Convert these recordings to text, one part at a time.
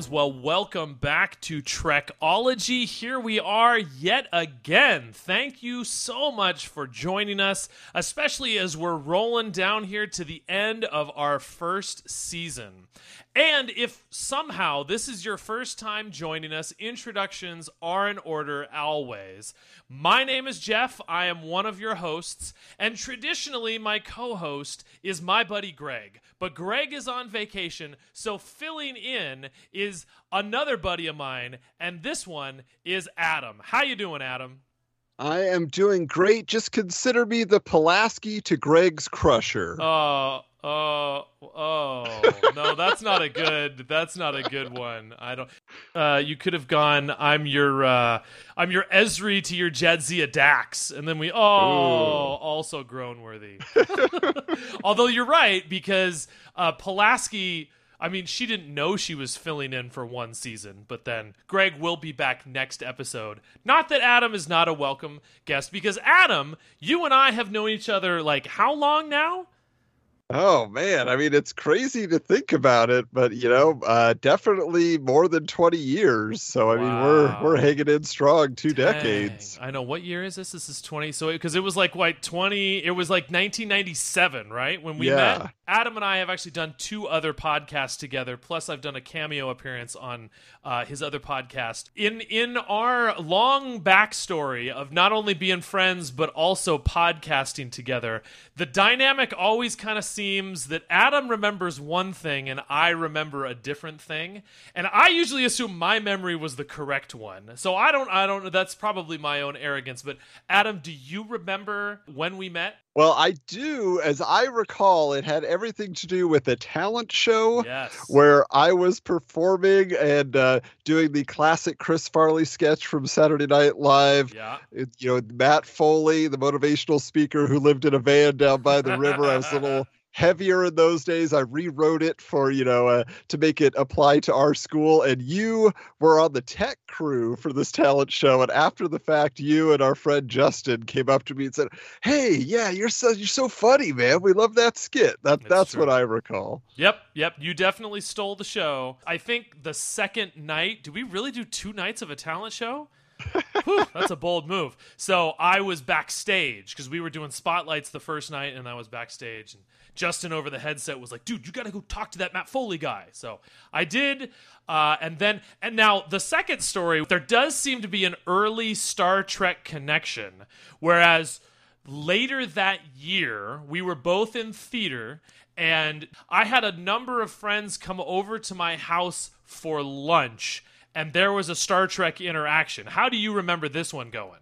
friends. Well, welcome back to Trekology. Here we are yet again. Thank you so much for joining us, especially as we're rolling down here to the end of our first season. And if somehow this is your first time joining us, introductions are in order always. My name is Jeff. I am one of your hosts. And traditionally, my co host is my buddy Greg. But Greg is on vacation, so filling in is another buddy of mine. And this one is Adam. How you doing, Adam? I am doing great. Just consider me the Pulaski to Greg's Crusher. Oh, Oh, oh no, that's not a good. That's not a good one. I don't. Uh, you could have gone. I'm your. Uh, I'm your Ezri to your Jadzia Dax, and then we. Oh, Ooh. also groan worthy. Although you're right because uh, Pulaski. I mean, she didn't know she was filling in for one season, but then Greg will be back next episode. Not that Adam is not a welcome guest, because Adam, you and I have known each other like how long now? Oh man, I mean it's crazy to think about it, but you know, uh, definitely more than twenty years. So I wow. mean, we're we're hanging in strong, two Dang. decades. I know. What year is this? This is twenty. So because it was like what twenty? It was like nineteen ninety seven, right? When we yeah. met. Adam and I have actually done two other podcasts together. Plus, I've done a cameo appearance on uh, his other podcast. In in our long backstory of not only being friends but also podcasting together, the dynamic always kind of seems that Adam remembers one thing and I remember a different thing. And I usually assume my memory was the correct one. So I don't I don't know that's probably my own arrogance, but Adam, do you remember when we met? Well, I do. As I recall, it had everything to do with a talent show yes. where I was performing and uh, doing the classic Chris Farley sketch from Saturday Night Live. Yeah. It, you know, Matt Foley, the motivational speaker who lived in a van down by the river. I was a little heavier in those days. I rewrote it for, you know, uh, to make it apply to our school. And you were on the tech crew for this talent show. And after the fact, you and our friend Justin came up to me and said, Hey, yeah, you're so you're so funny, man. We love that skit. That that's, that's what I recall. Yep, yep. You definitely stole the show. I think the second night, do we really do two nights of a talent show? Whew, that's a bold move. So I was backstage because we were doing spotlights the first night, and I was backstage. And Justin over the headset was like, dude, you got to go talk to that Matt Foley guy. So I did. Uh, and then, and now the second story, there does seem to be an early Star Trek connection. Whereas later that year, we were both in theater, and I had a number of friends come over to my house for lunch, and there was a Star Trek interaction. How do you remember this one going?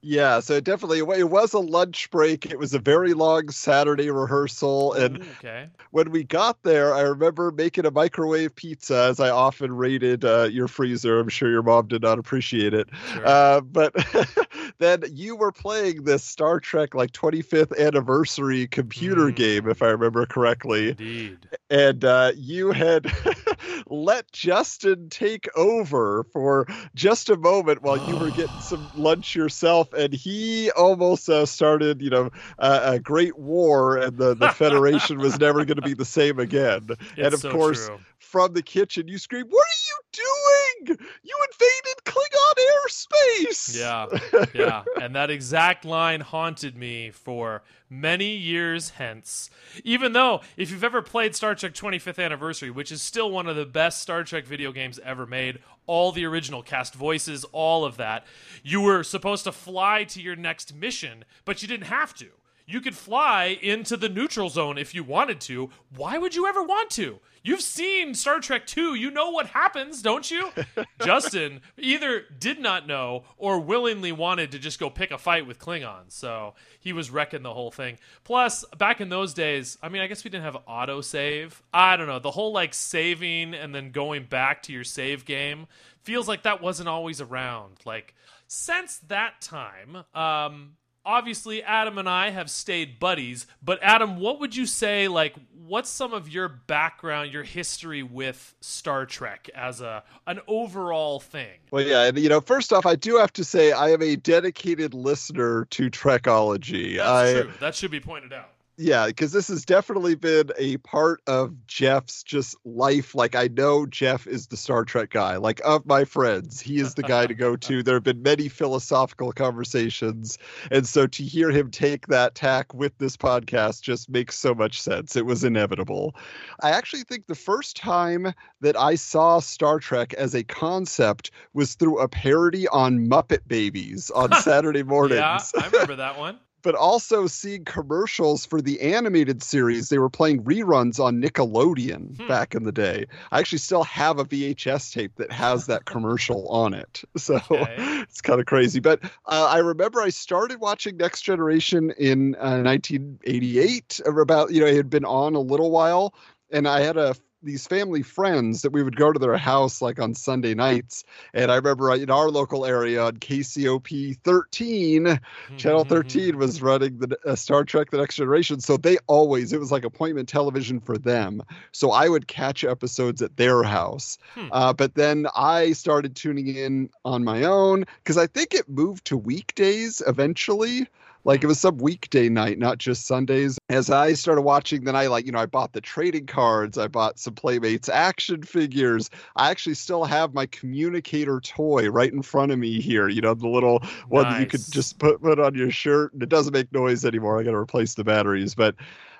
Yeah, so it definitely it was a lunch break. It was a very long Saturday rehearsal, and okay. when we got there, I remember making a microwave pizza, as I often rated uh, your freezer. I'm sure your mom did not appreciate it, sure. uh, but then you were playing this Star Trek like 25th anniversary computer mm. game, if I remember correctly. Indeed. And uh, you had let Justin take over for just a moment while you were getting some lunch yourself, and he almost uh, started, you know, uh, a great war, and the the Federation was never going to be the same again. It's and of so course, true. from the kitchen, you scream, "What are you doing? You invaded Klingon airspace!" Yeah, yeah, and that exact line haunted me for many years hence. Even though, if you've ever played Star Trek 25th Anniversary, which is still one of the best Star Trek video games ever made, all the original cast voices, all of that, you were supposed to fly to your next mission, but you didn't have to. You could fly into the neutral zone if you wanted to. Why would you ever want to? You've seen Star Trek 2. You know what happens, don't you? Justin either did not know or willingly wanted to just go pick a fight with Klingons. So he was wrecking the whole thing. Plus, back in those days, I mean, I guess we didn't have auto save. I don't know. The whole like saving and then going back to your save game feels like that wasn't always around. Like, since that time, um, obviously Adam and I have stayed buddies, but Adam, what would you say like what's some of your background, your history with Star Trek as a an overall thing? Well, yeah, and you know, first off, I do have to say I am a dedicated listener to Trekology. That's I, true. That should be pointed out. Yeah, because this has definitely been a part of Jeff's just life. Like I know Jeff is the Star Trek guy. Like of my friends, he is the guy to go to. There have been many philosophical conversations, and so to hear him take that tack with this podcast just makes so much sense. It was inevitable. I actually think the first time that I saw Star Trek as a concept was through a parody on Muppet Babies on Saturday mornings. yeah, I remember that one but also seeing commercials for the animated series. They were playing reruns on Nickelodeon hmm. back in the day. I actually still have a VHS tape that has that commercial on it. So okay. it's kind of crazy. But uh, I remember I started watching Next Generation in uh, 1988, about, you know, it had been on a little while. And I had a these family friends that we would go to their house like on Sunday nights. And I remember uh, in our local area on KCOP 13, Channel 13 was running the uh, Star Trek The Next Generation. So they always, it was like appointment television for them. So I would catch episodes at their house. Hmm. Uh, but then I started tuning in on my own because I think it moved to weekdays eventually. Like it was some weekday night, not just Sundays. As I started watching, then I like, you know, I bought the trading cards, I bought some Playmates action figures. I actually still have my communicator toy right in front of me here, you know, the little one that you could just put, put on your shirt and it doesn't make noise anymore. I got to replace the batteries. But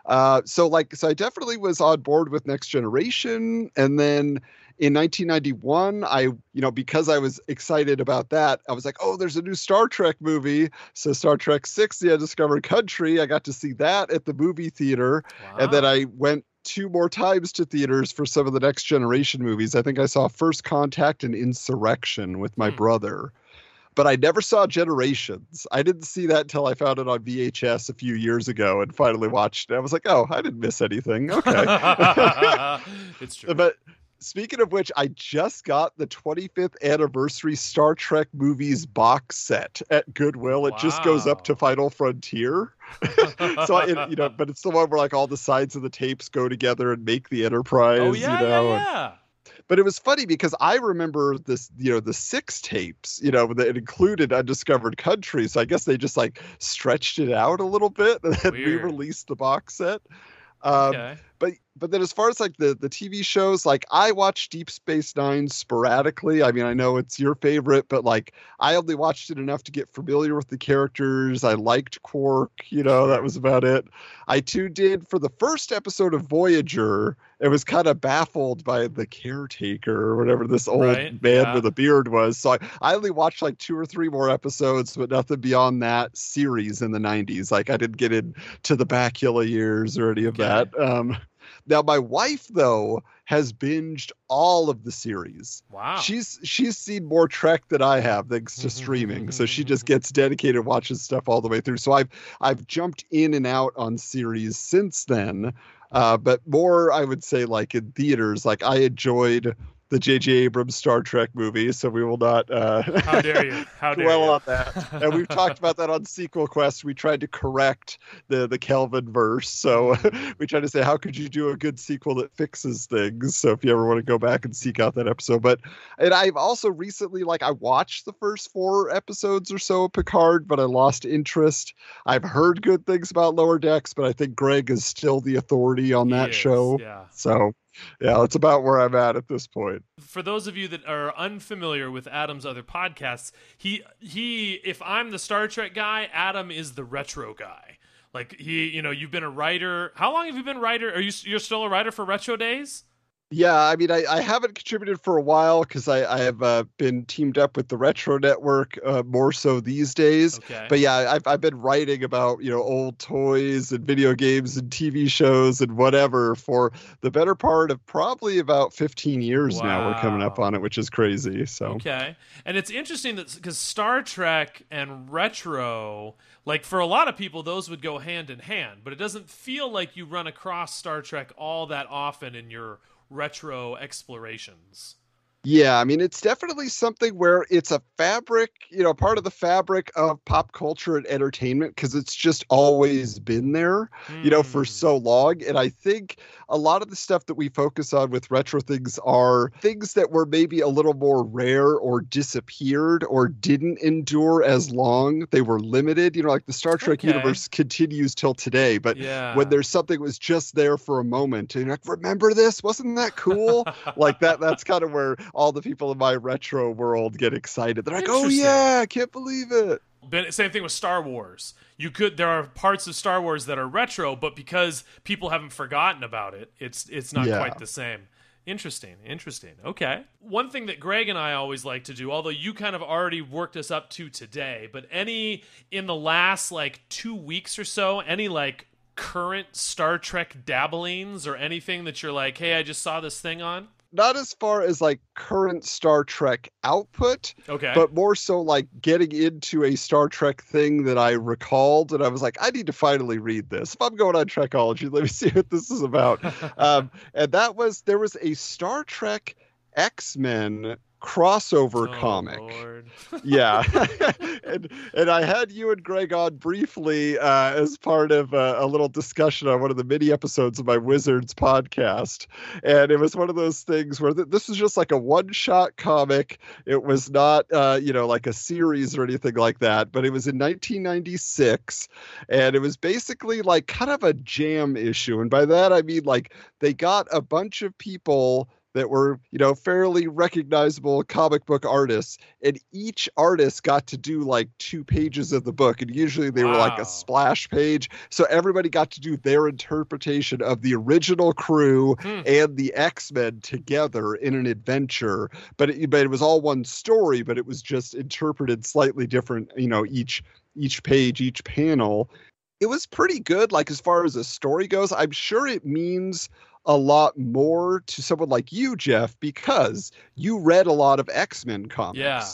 uh, so like so I definitely was on board with Next Generation, and then in 1991 i you know because i was excited about that i was like oh there's a new star trek movie so star trek 6 the undiscovered country i got to see that at the movie theater wow. and then i went two more times to theaters for some of the next generation movies i think i saw first contact and insurrection with my hmm. brother but I never saw Generations. I didn't see that until I found it on VHS a few years ago and finally watched it. I was like, oh, I didn't miss anything. Okay. it's true. But Speaking of which, I just got the 25th anniversary Star Trek movies box set at Goodwill. It wow. just goes up to Final Frontier. so I, you know, but it's the one where like all the sides of the tapes go together and make the Enterprise. Oh yeah, you know, yeah, yeah. but it was funny because I remember this, you know, the six tapes, you know, that included Undiscovered Country. So I guess they just like stretched it out a little bit and then re-released the box set. Um, okay. But but then as far as like the the TV shows, like I watch Deep Space Nine sporadically. I mean, I know it's your favorite, but like I only watched it enough to get familiar with the characters. I liked Quark, you know, that was about it. I too did for the first episode of Voyager. It was kind of baffled by the caretaker or whatever this old right, man yeah. with a beard was. So I, I only watched like two or three more episodes, but nothing beyond that series in the 90s. Like I didn't get into the Bakula years or any of okay. that. Um, now, my wife, though, has binged all of the series. Wow. She's she's seen more Trek than I have thanks to streaming. so she just gets dedicated watches stuff all the way through. So I've I've jumped in and out on series since then. Uh, but more I would say like in theaters, like I enjoyed the J.J. Abrams Star Trek movie, so we will not uh, how dare you how dare dwell you. on that. and we've talked about that on Sequel Quest. We tried to correct the the Kelvin verse, so we tried to say how could you do a good sequel that fixes things. So if you ever want to go back and seek out that episode, but and I've also recently like I watched the first four episodes or so of Picard, but I lost interest. I've heard good things about Lower Decks, but I think Greg is still the authority on that show. Yeah. So yeah, it's about where I'm at at this point. For those of you that are unfamiliar with Adam's other podcasts, he he if I'm the Star Trek guy, Adam is the retro guy. Like he, you know, you've been a writer. How long have you been writer? Are you you're still a writer for Retro Days? Yeah, I mean, I, I haven't contributed for a while because I, I have uh, been teamed up with the Retro Network uh, more so these days. Okay. But yeah, I've, I've been writing about, you know, old toys and video games and TV shows and whatever for the better part of probably about 15 years wow. now. We're coming up on it, which is crazy. So Okay. And it's interesting that because Star Trek and retro, like for a lot of people, those would go hand in hand, but it doesn't feel like you run across Star Trek all that often in your retro explorations. Yeah, I mean, it's definitely something where it's a fabric, you know, part of the fabric of pop culture and entertainment because it's just always been there, mm. you know, for Hmm. so long. And I think a lot of the stuff that we focus on with retro things are things that were maybe a little more rare or disappeared or didn't endure as long. They were limited, you know, like the Star Trek Okay. universe continues till today. But yeah. when there's something that was just there for a moment, and you're like, remember this? Wasn't that cool? like that that's kind of where all the people in my retro world get excited they're like oh yeah i can't believe it But same thing with Star Wars. You could there are parts of Star Wars that are retro, but because people haven't forgotten about it, it's it's not Yeah. quite the same. Interesting, interesting. Okay. One thing that Greg and I always like to do, although you kind of already worked us up to today, but any in the last like 2 weeks or so, any like current Star Trek dabblings or anything that you're like, "Hey, I just saw this thing on?" Not as far as like current star trek output Okay. but more so like getting into a star trek thing that i recalled and i was like i need to finally read this if i'm going on trekology let me see what this is about um, and that was there was a star trek x-men crossover Oh, comic. Yeah. And and i had you and greg on briefly uh, as part of uh, a little discussion on one of the mini episodes of my wizards podcast. And it was one of those things where th- this was just like a one shot comic. It was not uh, you know like a series or anything like that but it was in 1996 and it was basically like kind of a jam issue. And by that i mean like they got a bunch of people that were, you know, fairly recognizable comic book artists, and each artist got to do like two pages of the book, and usually they were like a splash page. So everybody got to do their interpretation of the original crew Hmm. and the X Men together in an adventure. But it, but it was all one story, but it was just interpreted slightly different, you know, each each page, each panel. It was pretty good, like as far as the story goes. I'm sure it means a lot more to someone like you, Jeff, because you read a lot of X Men comics. Yeah.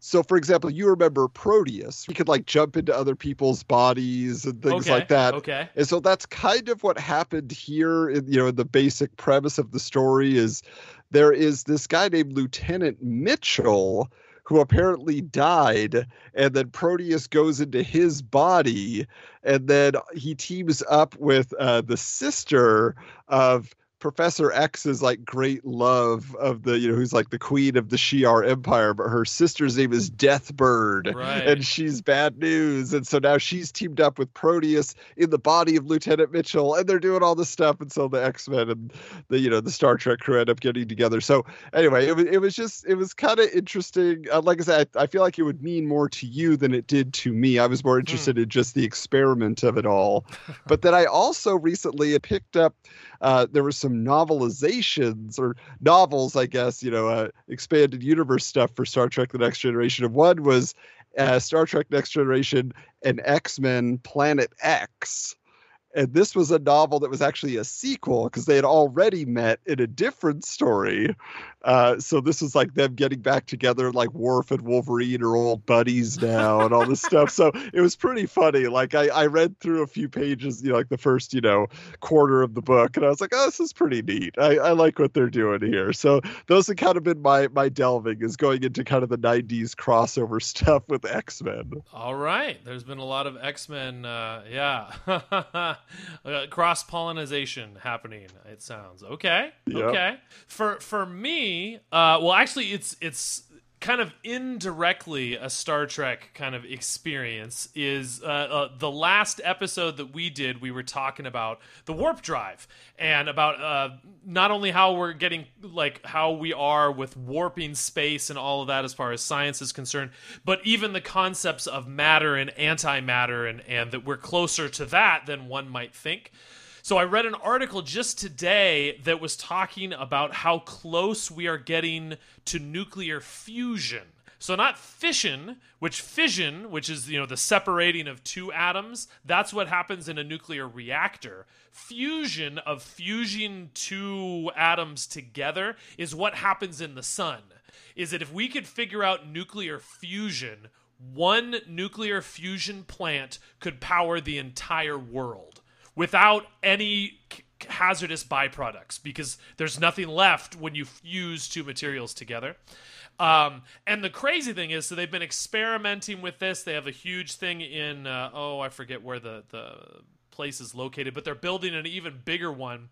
So, for example, you remember Proteus. He could like jump into other people's bodies and things okay. like that. Okay. And so that's kind of what happened here. In, you know, the basic premise of the story is there is this guy named Lieutenant Mitchell who apparently died, and then Proteus goes into his body, and then he teams up with uh, the sister of Professor X's like great love of the you know who's like the queen of the Shi'ar Empire, but her sister's name is Deathbird, Right. and she's bad news, and so now she's teamed up with Proteus in the body of Lieutenant Mitchell, and they're doing all this stuff, and so the X Men and the you know the Star Trek crew end up getting together. So anyway, it was it was just it was kind of interesting. Uh, like I said, I, I feel like it would mean more to you than it did to me. I was more interested in just the experiment of it all. but then I also recently picked up. Uh, there were some novelizations or novels, I guess, you know, uh, expanded universe stuff for Star Trek: The Next Generation. And one was uh, Star Trek: Next Generation and X Men Planet X. And this was a novel that was actually a sequel because they had already met in a different story. Uh, so this was like them getting back together, like Worf and Wolverine are old buddies now, and all this stuff. So it was pretty funny. Like I, I read through a few pages, you know, like the first, you know, quarter of the book, and I was like, oh, this is pretty neat. I, I like what they're doing here. So those have kind of been my my delving is going into kind of the '90s crossover stuff with X Men. All right. There's been a lot of X Men, uh, yeah, uh, cross pollination happening. It sounds okay. Yep. Okay. For for me, uh, well, actually, it's it's kind of indirectly a Star Trek kind of experience. Is uh, uh, the last episode that we did? We were talking about the warp drive and about uh, not only how we're getting like how we are with warping space and all of that as far as science is concerned, but even the concepts of matter and antimatter and and that we're closer to that than one might think. So I read an article just today that was talking about how close we are getting to nuclear fusion. So not fission, which fission, which is you know the separating of two atoms, that's what happens in a nuclear reactor. Fusion of fusing two atoms together is what happens in the sun. Is that if we could figure out nuclear fusion, one nuclear fusion plant could power the entire world without any hazardous byproducts because there's nothing left when you fuse two materials together. Um, and the crazy thing is, so they've been experimenting with this. They have a huge thing in uh, oh, I forget where the the place is located, but they're building an even bigger one.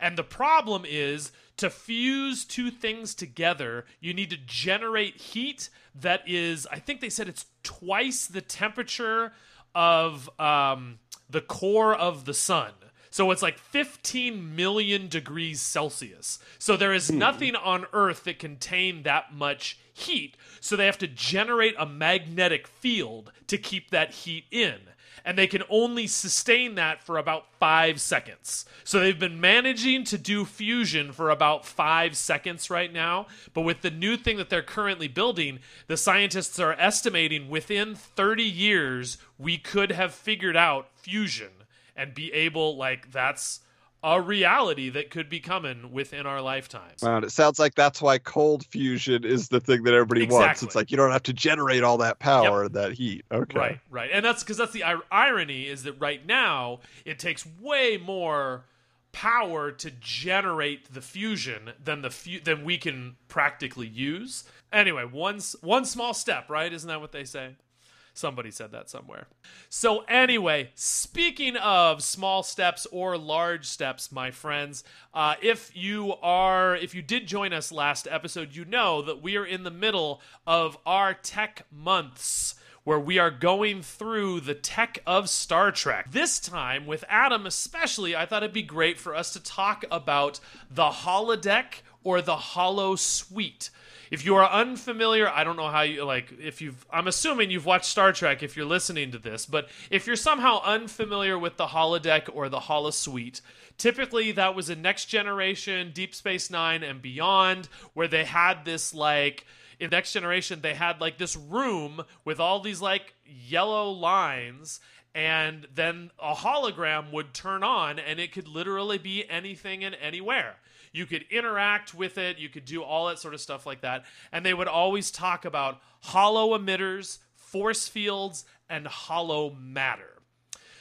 And the problem is to fuse two things together, you need to generate heat that is, I think they said it's twice the temperature of um, the core of the sun. So it's like 15 million degrees Celsius. So there is hmm. nothing on Earth that can contain that much heat. So they have to generate a magnetic field to keep that heat in. And they can only sustain that for about five seconds. So they've been managing to do fusion for about five seconds right now. But with the new thing that they're currently building, the scientists are estimating within 30 years, we could have figured out fusion and be able like that's a reality that could be coming within our lifetimes. Wow, it sounds like that's why cold fusion is the thing that everybody wants. It's like you don't have to generate all that power and that heat. Okay. Right, right. And that's because that's the ir- irony is that right now it takes way more power to generate the fusion than the fu- than we can practically use. Anyway, one one small step, right? Isn't that what they say? Somebody said that somewhere. So, anyway, speaking of small steps or large steps, my friends, uh, if you are, if you did join us last episode, you know that we are in the middle of our tech months where we are going through the tech of Star Trek. This time, with Adam especially, I thought it'd be great for us to talk about the holodeck or the holo suite. If you are unfamiliar, I don't know how you like if you've I'm assuming you've watched Star Trek if you're listening to this, but if you're somehow unfamiliar with the holodeck or the holosuite, typically that was in Next Generation, Deep Space 9 and beyond where they had this like in Next Generation they had like this room with all these like yellow lines and then a hologram would turn on and it could literally be anything and anywhere you could interact with it. You could do all that sort of stuff like that. And they would always talk about holo emitters force fields and holo matter.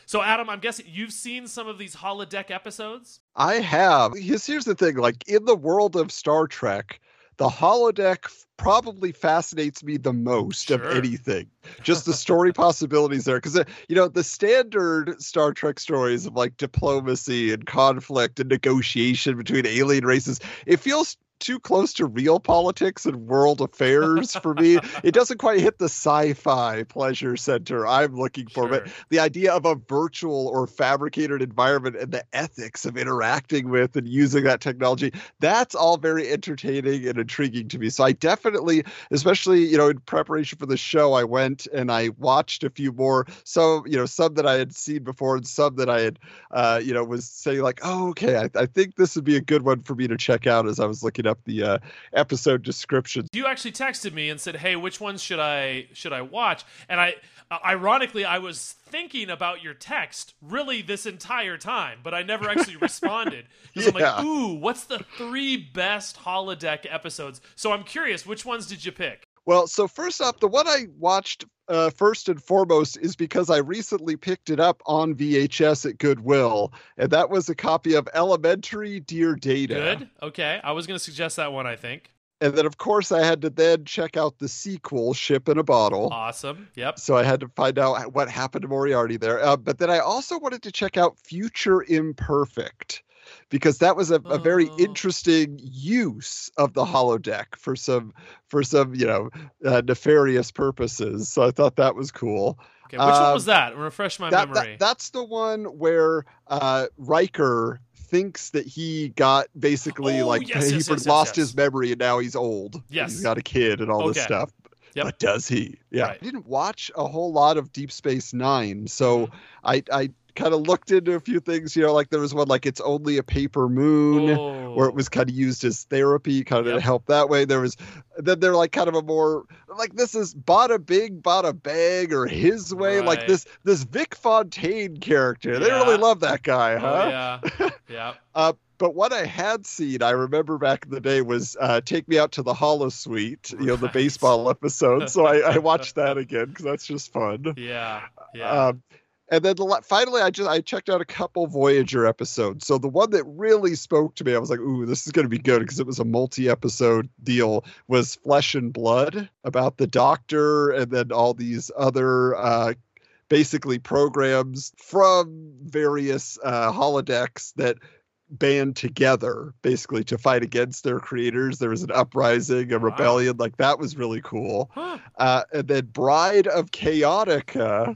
So adam i'm guessing you've seen some of these holodeck episodes? I have. Here's, here's the thing like in the world of Star Trek, the holodeck probably fascinates me the most of Sure. anything. Just the story possibilities there. Because, uh, you know, the standard Star Trek stories of like diplomacy and conflict and negotiation between alien races, it feels too close to real politics and world affairs for me. It doesn't quite hit the sci-fi pleasure center I'm looking for, but the idea of a virtual or fabricated environment and the ethics of interacting with and using that technology, that's all very entertaining and intriguing to me. So I definitely, especially, you know, in preparation for the show, I went and I watched a few more. So, you know, some that I had seen before and some that I had, uh, you know, was saying like, oh, okay, I, I think this would be a good one for me to check out as I was looking up the uh, episode descriptions. you actually texted me and said, "Hey, which ones should I should I watch?" And I, uh, ironically, I was thinking about your text really this entire time, but I never actually responded because I'm like, "Ooh, what's the three best holodeck episodes?" So I'm curious, which ones did you pick? Well, so first off, the one I watched uh, first and foremost is because I recently picked it up on VHS at Goodwill, and that was a copy of Elementary Dear Data. Good. Okay, I was going to suggest that one. I think And then, of course, I had to then check out the sequel, Ship in a Bottle. awesome. Yep. So I had to find out what happened to Moriarty there. Uh, but then I also wanted to check out Future Imperfect because that was a, a very Oh. interesting use of the holodeck for some for some you know uh, nefarious purposes. So I thought that was cool. Okay, which one Um, was that? Refresh my That, memory. that that's the one where uh, Riker thinks that he got basically Oh, like yes, he yes, yes, lost his memory and now he's old. Yes. he's got a kid and all this stuff. Yep. But does he? Yeah, Right. I didn't watch a whole lot of Deep Space Nine, so Mm-hmm. I I kind of looked into a few things. You know, like there was one like it's only a paper moon. Where Oh. it was kind of used as therapy, kind of Yep. to help that way. There was, then they're like kind of a more like this is bada big, bada bag, or his way. Like this this Vic Fontaine character. They really love that guy, Oh, huh? yeah. Yeah. Uh, but what I had seen, I remember back in the day, was uh, "Take Me Out to the Holosuite," you know, the baseball episode. So I, I watched that again because that's just fun. Yeah. Yeah. Um, and then the, finally i just i checked out a couple voyager episodes so the one that really spoke to me i was like ooh this is going to be good because it was a multi-episode deal was flesh and blood about the doctor and then all these other uh basically programs from various uh holodecks that band together basically to fight against their creators there was an uprising a Wow. rebellion like that was really cool Huh. uh, and then Bride of Chaotica,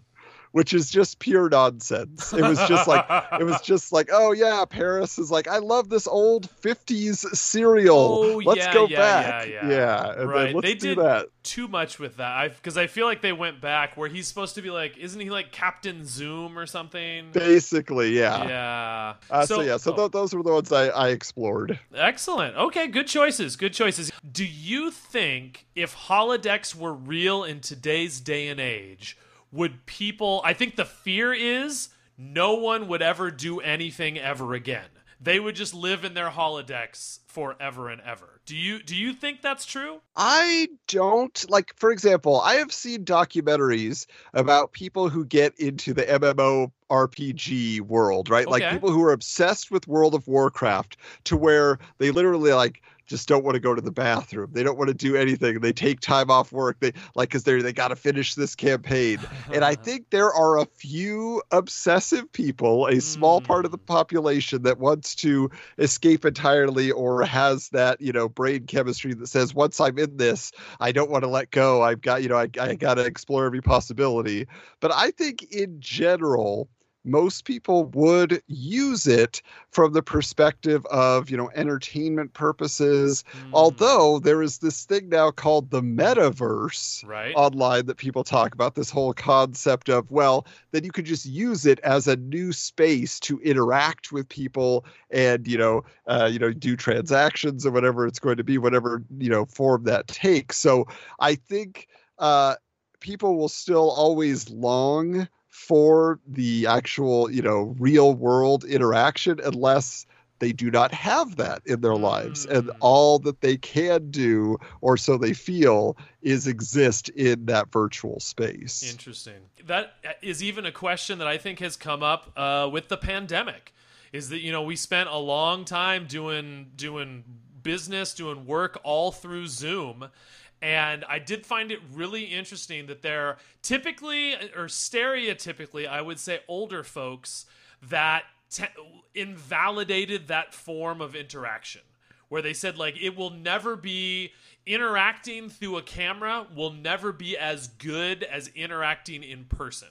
which is just pure nonsense. It was just like it was just like, oh yeah, Paris is like, I love this old '50s serial. Oh, let's yeah, go yeah, back. yeah, yeah. and Right. They do did- that. too much with that because I, feel like they went back where he's supposed to be like isn't he like captain zoom or something Basically, yeah. yeah Uh, so, yeah, so oh, th- those were the ones I, I explored. excellent okay good choices good choices do you think if holodecks were real in today's day and age would people i think the fear is no one would ever do anything ever again. They would just live in their holodecks forever and ever. Do you do you think that's true? I don't like, for example, I have seen documentaries about people who get into the MMO RPG world, right? Like people who are obsessed with World of Warcraft to where they literally like just don't want to go to the bathroom. They don't want to do anything. They take time off work. They like because they they got to finish this campaign. And I think there are a few obsessive people, a small part of the Mm. population that wants to escape entirely or has that, you know, brain chemistry that says, once I'm in this, I don't want to let go. I've got, you know, I, I got to explore every possibility. But I think in general, most people would use it from the perspective of, you know, entertainment purposes. Hmm, Although there is this thing now called the metaverse right. online that people talk about this whole concept of well then you could just use it as a new space to interact with people and you know uh, you know do transactions or whatever it's going to be whatever you know form that takes. So i think uh, people will still always long for the actual you know real world interaction unless they do not have that in their lives and Mm. all that they can do or so they feel is exist in that virtual space Interesting. That is even a question that I think has come up uh, with the pandemic. Is that you know we spent a long time doing doing business, doing work all through Zoom, and I did find it really interesting that there typically or stereotypically, I would say older folks that te- invalidated that form of interaction where they said like it will never be interacting through a camera will never be as good as interacting in person.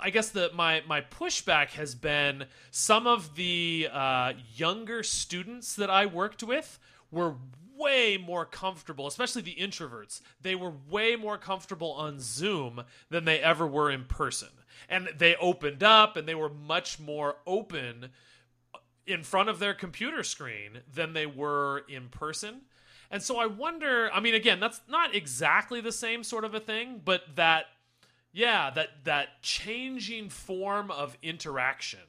I guess that my my pushback has been some of the uh, younger students that I worked with were way more comfortable, especially the introverts. They were way more comfortable on Zoom than they ever were in person, and they opened up and they were much more open in front of their computer screen than they were in person. And so I wonder, I mean again, that's not exactly the same sort of a thing, but that yeah, that that changing form of interaction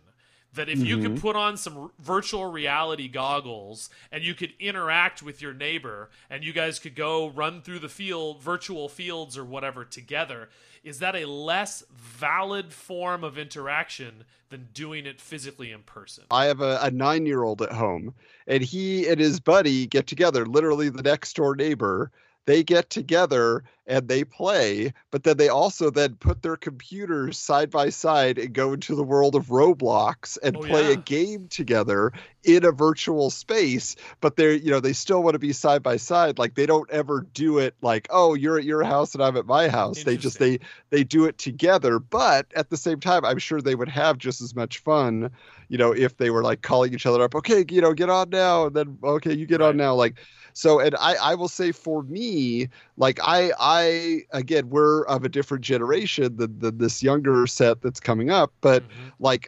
that if you could mm-hmm. put on some virtual reality goggles and you could interact with your neighbor and you guys could go run through the field virtual fields or whatever together is that a less valid form of interaction than doing it physically in person I have a, a nine year old at home, and he and his buddy get together, literally the next door neighbor. They get together and they play, but then they also then put their computers side by side and go into the world of Roblox and Oh, play yeah. a game together in a virtual space. But they're, you know, they still want to be side by side. Like they don't ever do it like, oh, you're at your house and I'm at my house. They just they they do it together. But at the same time, I'm sure they would have just as much fun you know, if they were like calling each other up, okay, you know, get on now, and then okay, you get Right. on now, like so. And I, I will say for me, like I, I again, we're of a different generation than, than this younger set that's coming up, but Mhm. like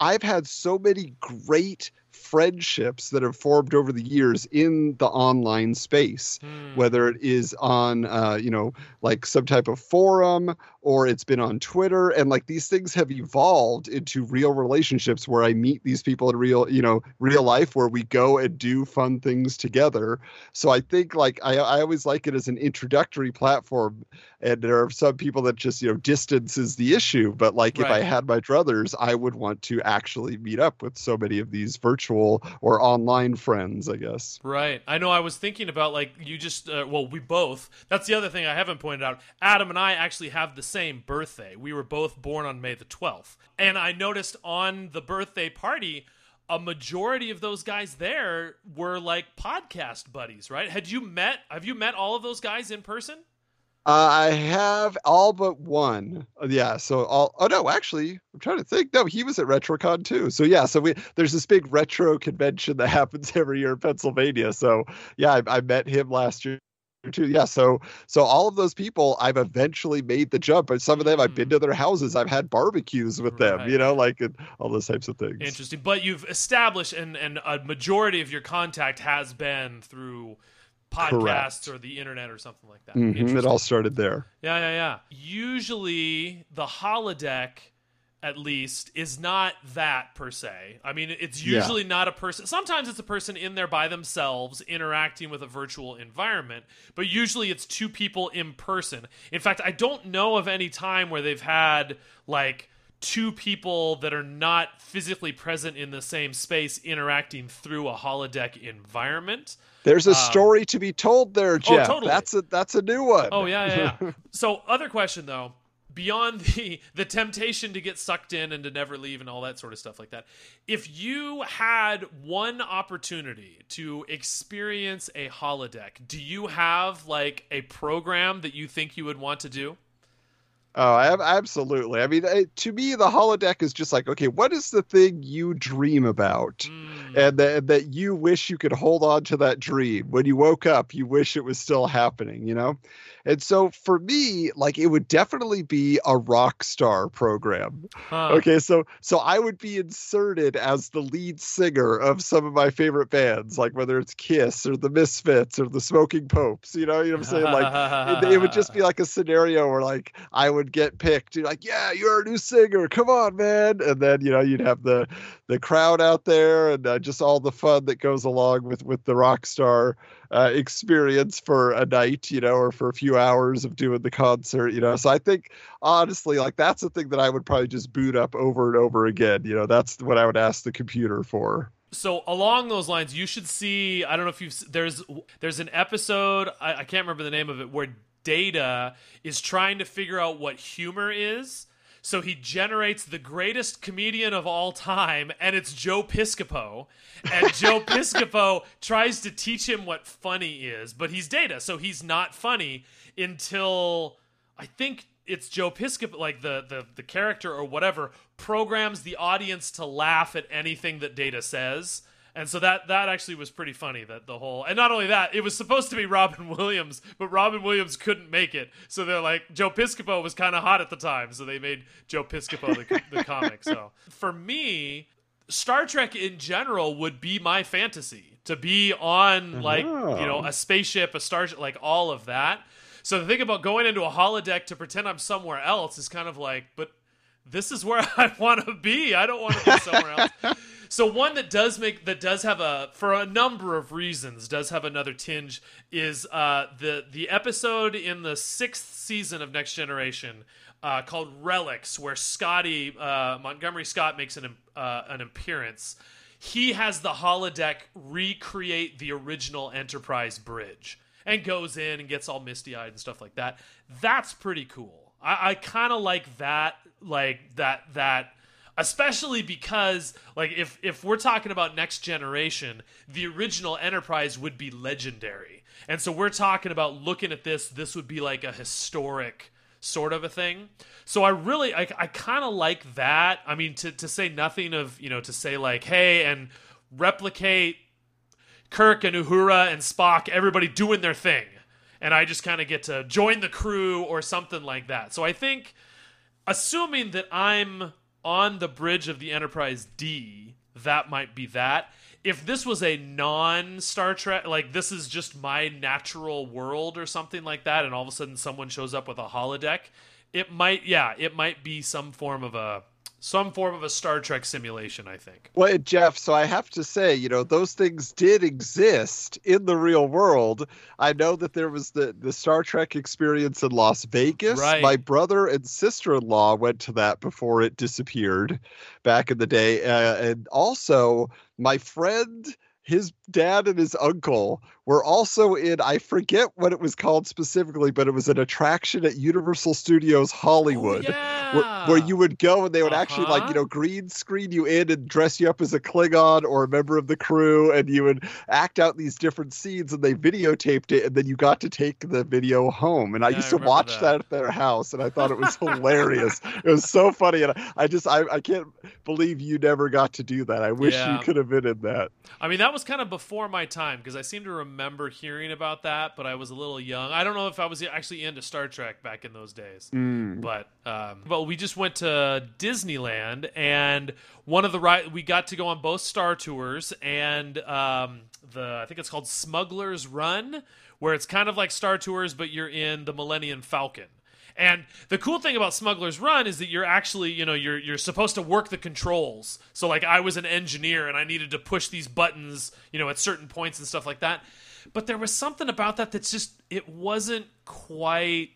I've had so many great friendships that have formed over the years in the online space, Hmm. whether it is on, uh, you know, like some type of forum or it's been on Twitter. And like these things have evolved into real relationships where I meet these people in real, you know, real life where we go and do fun things together. So I think like I, I always like it as an introductory platform. And there are some people that just, you know, distance is the issue. But like if I had my druthers, I would want to actually meet up with so many of these virtual or online friends, I guess. Right. I know I was thinking about like you just uh, well we both. That's the other thing I haven't pointed out. Adam and I actually have the same birthday. We were both born on May the 12th. And I noticed on the birthday party a majority of those guys there were like podcast buddies, right? Had you met have you met all of those guys in person? Uh, I have all but one. Yeah, so all. Oh no, actually, I'm trying to think. No, he was at RetroCon too. So yeah, so we there's this big retro convention that happens every year in Pennsylvania. So yeah, I, I met him last year too. Yeah, so so all of those people, I've eventually made the jump. But some of them, I've been to their houses. I've had barbecues with them. You know, like and all those types of things. Interesting. But you've established and and a majority of your contact has been through podcasts Correct. or the internet or something like that. Mhm, It all started there. Yeah, yeah, yeah. Usually, the holodeck, at least, is not that per se. I mean, it's Yeah. usually not a person. Sometimes it's a person in there by themselves interacting with a virtual environment, but usually it's two people in person. In fact, I don't know of any time where they've had like two people that are not physically present in the same space interacting through a holodeck environment. There's a story to be told there, Jeff. Um, oh, totally. That's a that's a new one. Oh yeah, yeah. yeah. so other question though, beyond the the temptation to get sucked in and to never leave and all that sort of stuff like that. If you had one opportunity to experience a holodeck, do you have like a program that you think you would want to do? Oh, I have, absolutely. I mean, to me, the holodeck is just like, okay, what is the thing you dream about, Mm, and that that you wish you could hold on to that dream when you woke up, you wish it was still happening, you know. And so for me, like, it would definitely be a rock star program. huh. Okay, so so I would be inserted as the lead singer of some of my favorite bands, like whether it's Kiss or the Misfits or the Smoking Popes. You know, you know what I'm saying? Like it, it would just be like a scenario where like I would get picked. You're like, yeah, you're a new singer. Come on, man. And then you know you'd have the the crowd out there and uh, just all the fun that goes along with with the rock star uh, experience for a night, you know, or for a few hours of doing the concert, you know. So I think honestly, like that's the thing that I would probably just boot up over and over again. You know, that's what I would ask the computer for. so along those lines, you should see. I don't know if you've there's there's an episode I, I can't remember the name of it where Data is trying to figure out what humor is. So he generates the greatest comedian of all time, and it's Joe Piscopo. And Joe Piscopo tries to teach him what funny is, but he's Data, so he's not funny until I think it's Joe Piscopo, like the, the the character or whatever, programs the audience to laugh at anything that Data says. And so that that actually was pretty funny. That the whole and not only that, it was supposed to be Robin Williams, but Robin Williams couldn't make it. So they're like Joe Piscopo was kind of hot at the time, so they made Joe Piscopo the, the comic. So for me, Star Trek in general would be my fantasy to be on like you know Oh. a spaceship, a starship, like all of that. So the thing about going into a holodeck to pretend I'm somewhere else is kind of like, but this is where I want to be. I don't want to be somewhere else. So one that does make that does have a for a number of reasons does have another tinge is uh, the the episode in the sixth season of Next Generation uh, called Relics, where Scotty uh, Montgomery Scott makes an uh, an appearance. He has the holodeck recreate the original Enterprise bridge and goes in and gets all misty eyed and stuff like that. That's pretty cool. I, I kind of like that, like that that especially because like if if we're talking about next generation the original enterprise would be legendary. And so we're talking about looking at this this would be like a historic sort of a thing. So i really i, I kind of like that. I mean to, to say nothing of you know to say like hey and replicate kirk and uhura and spock everybody doing their thing. And i just kind of get to join the crew or something like that. So i think assuming that I'm on the bridge of the Enterprise D, that might be that. If this was a non Star Trek, like this is just my natural world or something like that, and all of a sudden someone shows up with a holodeck, it might, yeah, it might be some form of a some form of a Star Trek simulation, I think. Well, Jeff, so I have to say, you know, those things did exist in the real world. I know that there was the, the Star Trek experience in Las Vegas. Right. My brother and sister in law went to that before it disappeared back in the day. Uh, and also, my friend his dad and his uncle were also in I forget what it was called specifically, but it was an attraction at Universal Studios Hollywood. Oh, yeah. Where, where, you would go and they would uh-huh. actually like you know green screen you in and dress you up as a Klingon or a member of the crew and you would act out these different scenes and they videotaped it and then you got to take the video home and I yeah, used I to watch that. that. at their house and I thought it was hilarious. It was so funny and I, I just I, I can't believe you never got to do that. I wish Yeah. you could have been in that. I mean, that was kind of before my time because I seem to remember hearing about that, but I was a little young. I don't know if I was actually into Star Trek back in those days. But um, but we just went to Disneyland, and one of the right we got to go on both Star Tours, and um, the I think it's called Smuggler's Run, where it's kind of like Star Tours, but you're in the Millennium Falcon. And the cool thing about Smuggler's Run is that you're actually, you know, you're you're supposed to work the controls. So like I was an engineer and I needed to push these buttons, you know, at certain points and stuff like that. But there was something about that that's just it wasn't quite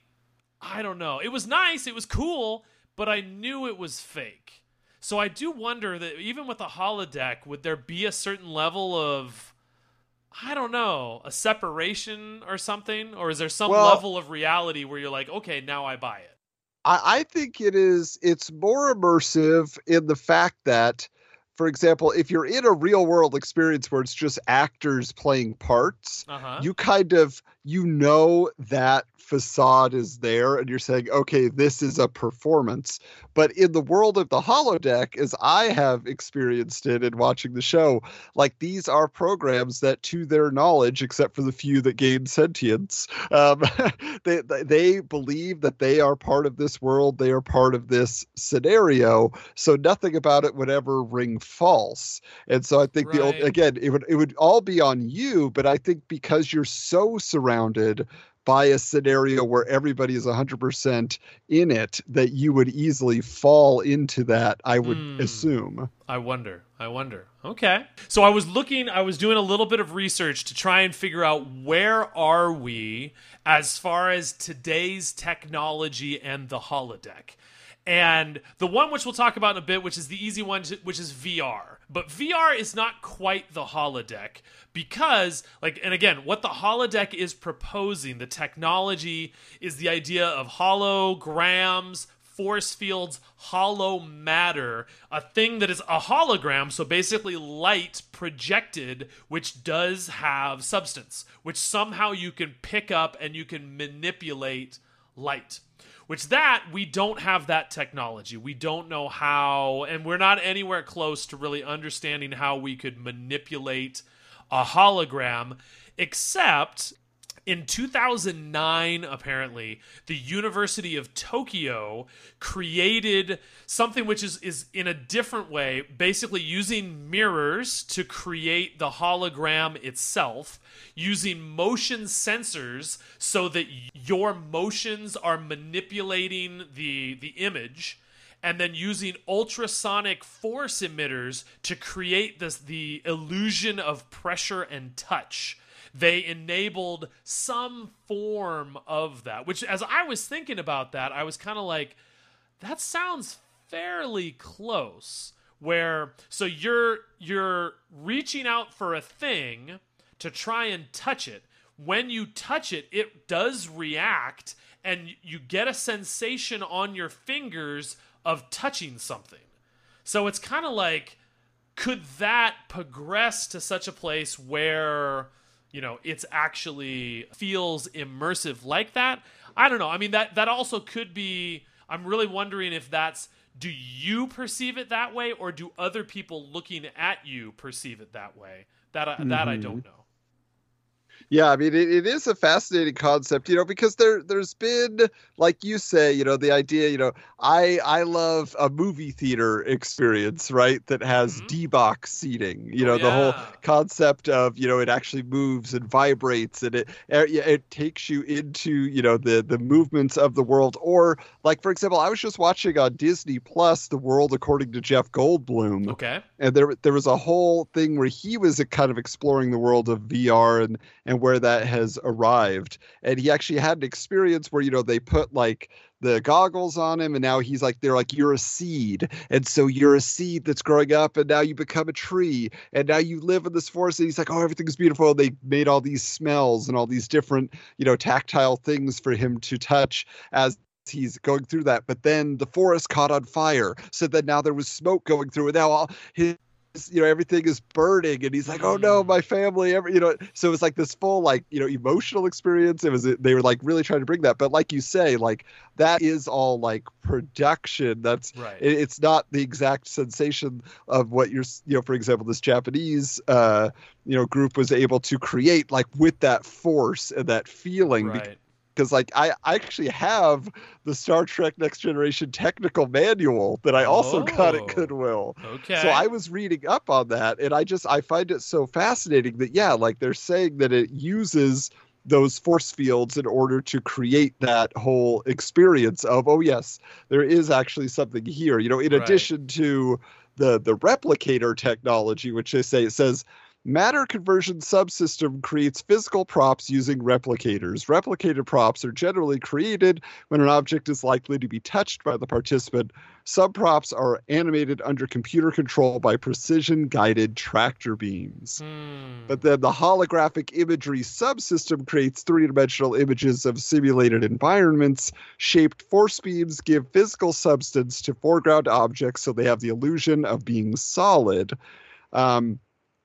I don't know. It was nice, it was cool, but I knew it was fake. So I do wonder that even with a holodeck, would there be a certain level of I don't know, a separation or something? Or is there some Well- level of reality where you're like, okay, now I buy it? I, I think it is it's more immersive in the fact that for example if you're in a real world experience where it's just actors playing parts Uh huh. you kind of you know that facade is there and you're saying okay this is a performance. But in the world of the holodeck as i have experienced it in watching the show like these are programs that to their knowledge except for the few that gain sentience um, they, they believe that they are part of this world they are part of this scenario so nothing about it would ever ring false. And so i think the old, again it would it would all be on you but i think because you're so surrounded by a scenario where everybody is 100% in it that you would easily fall into that i would Hmm. assume I wonder. I wonder. Okay. So I was looking, I was doing a little bit of research to try and figure out where are we as far as today's technology and the holodeck. And the one which we'll talk about in a bit, which is the easy one, which is VR. But VR is not quite the holodeck because, like, and again, what the holodeck is proposing, the technology is the idea of holograms, force fields, holo matter, a thing that is a hologram, so basically light projected, which does have substance, which somehow you can pick up and you can manipulate light. Which that we don't have that technology. We don't know how, and we're not anywhere close to really understanding how we could manipulate a hologram, except in 2009, apparently, the University of Tokyo created something which is, is in a different way, basically using mirrors to create the hologram itself, using motion sensors so that your motions are manipulating the, the image and then using ultrasonic force emitters to create this the illusion of pressure and touch they enabled some form of that which as i was thinking about that i was kind of like that sounds fairly close where so you're you're reaching out for a thing to try and touch it. When you touch it it does react and you get a sensation on your fingers of touching something. So it's kind of like could that progress to such a place where you know it's actually feels immersive like that. I don't know. I mean that that also could be i'm really wondering if that's do you perceive it that way or do other people looking at you perceive it that way? That I, that i don't mm-hmm. know Yeah, I mean it, it is a fascinating concept, you know, because there there's been like you say, you know, the idea, you know, I I love a movie theater experience, right? That has Mhm. D box seating. You Oh, know, the whole concept of, you know, it actually moves and vibrates and it it, takes you into, you know, the the movements of the world or like for example, I was just watching on Disney Plus The World According to Jeff Goldblum Okay. and there there was a whole thing where he was kind of exploring the world of VR and and where that has arrived. And he actually had an experience where you know they put like the goggles on him and now he's like they're like you're a seed. And so you're a seed that's growing up and now you become a tree and now you live in this forest and he's like oh everything's beautiful. And they made all these smells and all these different you know tactile things for him to touch as he's going through that. But then the forest caught on fire so then now there was smoke going through and now all his you know everything is burning and he's like oh no my family every you know so it's like this full like you know emotional experience it was they were like really trying to bring that but like you say like that is all like production that's Right. it, it's not the exact sensation of what you're you know for example this japanese uh you know group was able to create like with that force and that feeling right. Because like I, I actually have the Star Trek Next Generation technical manual that I also got Oh. at Goodwill. Okay. So I was reading up on that and I just I find it so fascinating that yeah, like they're saying that it uses those force fields in order to create that whole experience of oh yes, there is actually something here. You know, in Right. addition to the the replicator technology, which they say it says Matter conversion subsystem creates physical props using replicators. Replicated props are generally created when an object is likely to be touched by the participant. Some props are animated under computer control by precision guided tractor beams. Hmm. But then the holographic imagery subsystem creates three dimensional images of simulated environments. Shaped force beams give physical substance to foreground objects so they have the illusion of being solid. Um,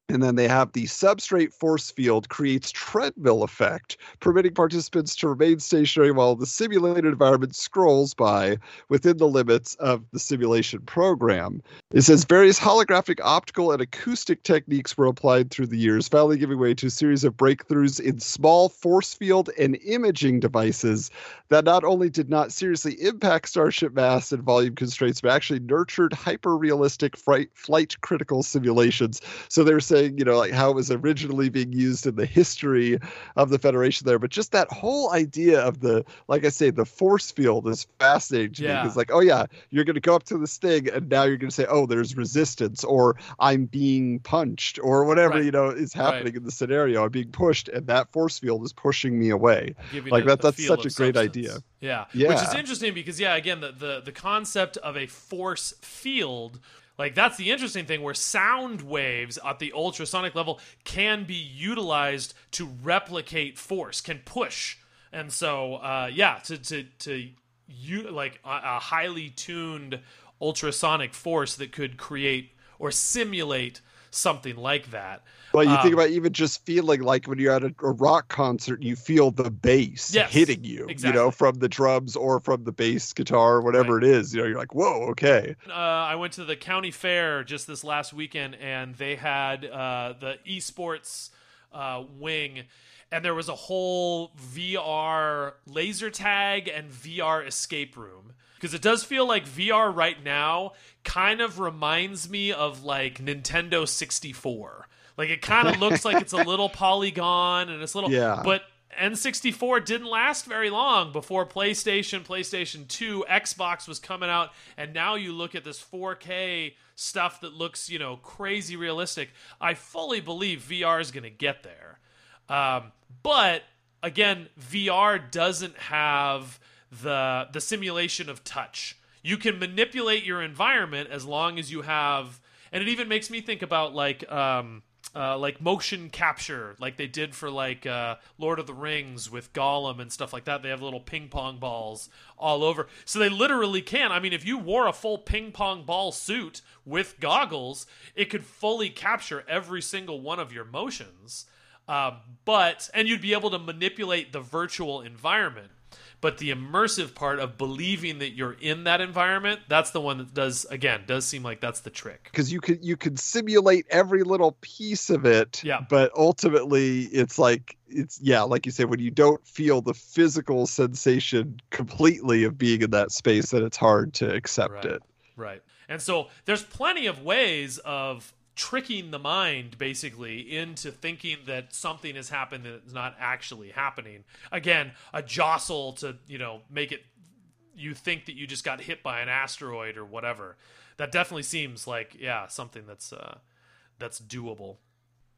and then they have the substrate force field creates treadmill effect, permitting participants to remain stationary while the simulated environment scrolls by within the limits of the simulation program. It says various holographic optical and acoustic techniques were applied through the years, finally giving way to a series of breakthroughs in small force field and imaging devices that not only did not seriously impact starship mass and volume constraints, but actually nurtured hyper realistic flight critical simulations. So they were saying, you know, like how it was originally being used in the history of the Federation there, but just that whole idea of the, like I say, the force field is fascinating to Yeah. me. It's like, oh yeah, you're going to go up to this thing, and now you're going to say, oh, there's resistance, or I'm being punched, or whatever Right. you know is happening in the scenario. I'm being pushed, and that force field is pushing me away. Like, the- that- the that's such a great substance. idea. Yeah. Yeah. Which is interesting because yeah, again, the, the the concept of a force field, like that's the interesting thing where sound waves at the ultrasonic level can be utilized to replicate force, can push. And so uh yeah, to to to you like a, a highly tuned ultrasonic force that could create or simulate something like that. Well, you think Um, about even just feeling like when you're at a, a rock concert, you feel the bass Yes, hitting you, you know, from the drums or from the bass guitar, or whatever Right. it is. You know, you're like, whoa, okay. uh, I went to the county fair just this last weekend, and they had uh, the esports uh, wing, and there was a whole VR laser tag and VR escape room. Because it does feel like VR right now kind of reminds me of like Nintendo 64. Like it kind of looks like it's a little polygon and it's little, Yeah. but N64 didn't last very long before PlayStation, PlayStation 2, Xbox was coming out, and now you look at this 4K stuff that looks, you know, crazy realistic. I fully believe VR is going to get there. Um, but again, VR doesn't have the the simulation of touch. You can manipulate your environment as long as you have, and it even makes me think about like um, uh, like motion capture, like they did for like uh, Lord of the Rings with Gollum and stuff like that. They have little ping pong balls all over, so they literally can. I mean, if you wore a full ping pong ball suit with goggles, it could fully capture every single one of your motions. Um, but and you'd be able to manipulate the virtual environment. But the immersive part of believing that you're in that environment, that's the one that does again does seem like that's the trick. because you could you could simulate every little piece of it Yeah. but ultimately it's like it's yeah like you said when you don't feel the physical sensation completely of being in that space then it's hard to accept Right. it Right. And so there's plenty of ways of tricking the mind basically into thinking that something has happened that is not actually happening. Again, a jostle to, you know, make it you think that you just got hit by an asteroid or whatever. That definitely seems like yeah, something that's uh that's doable.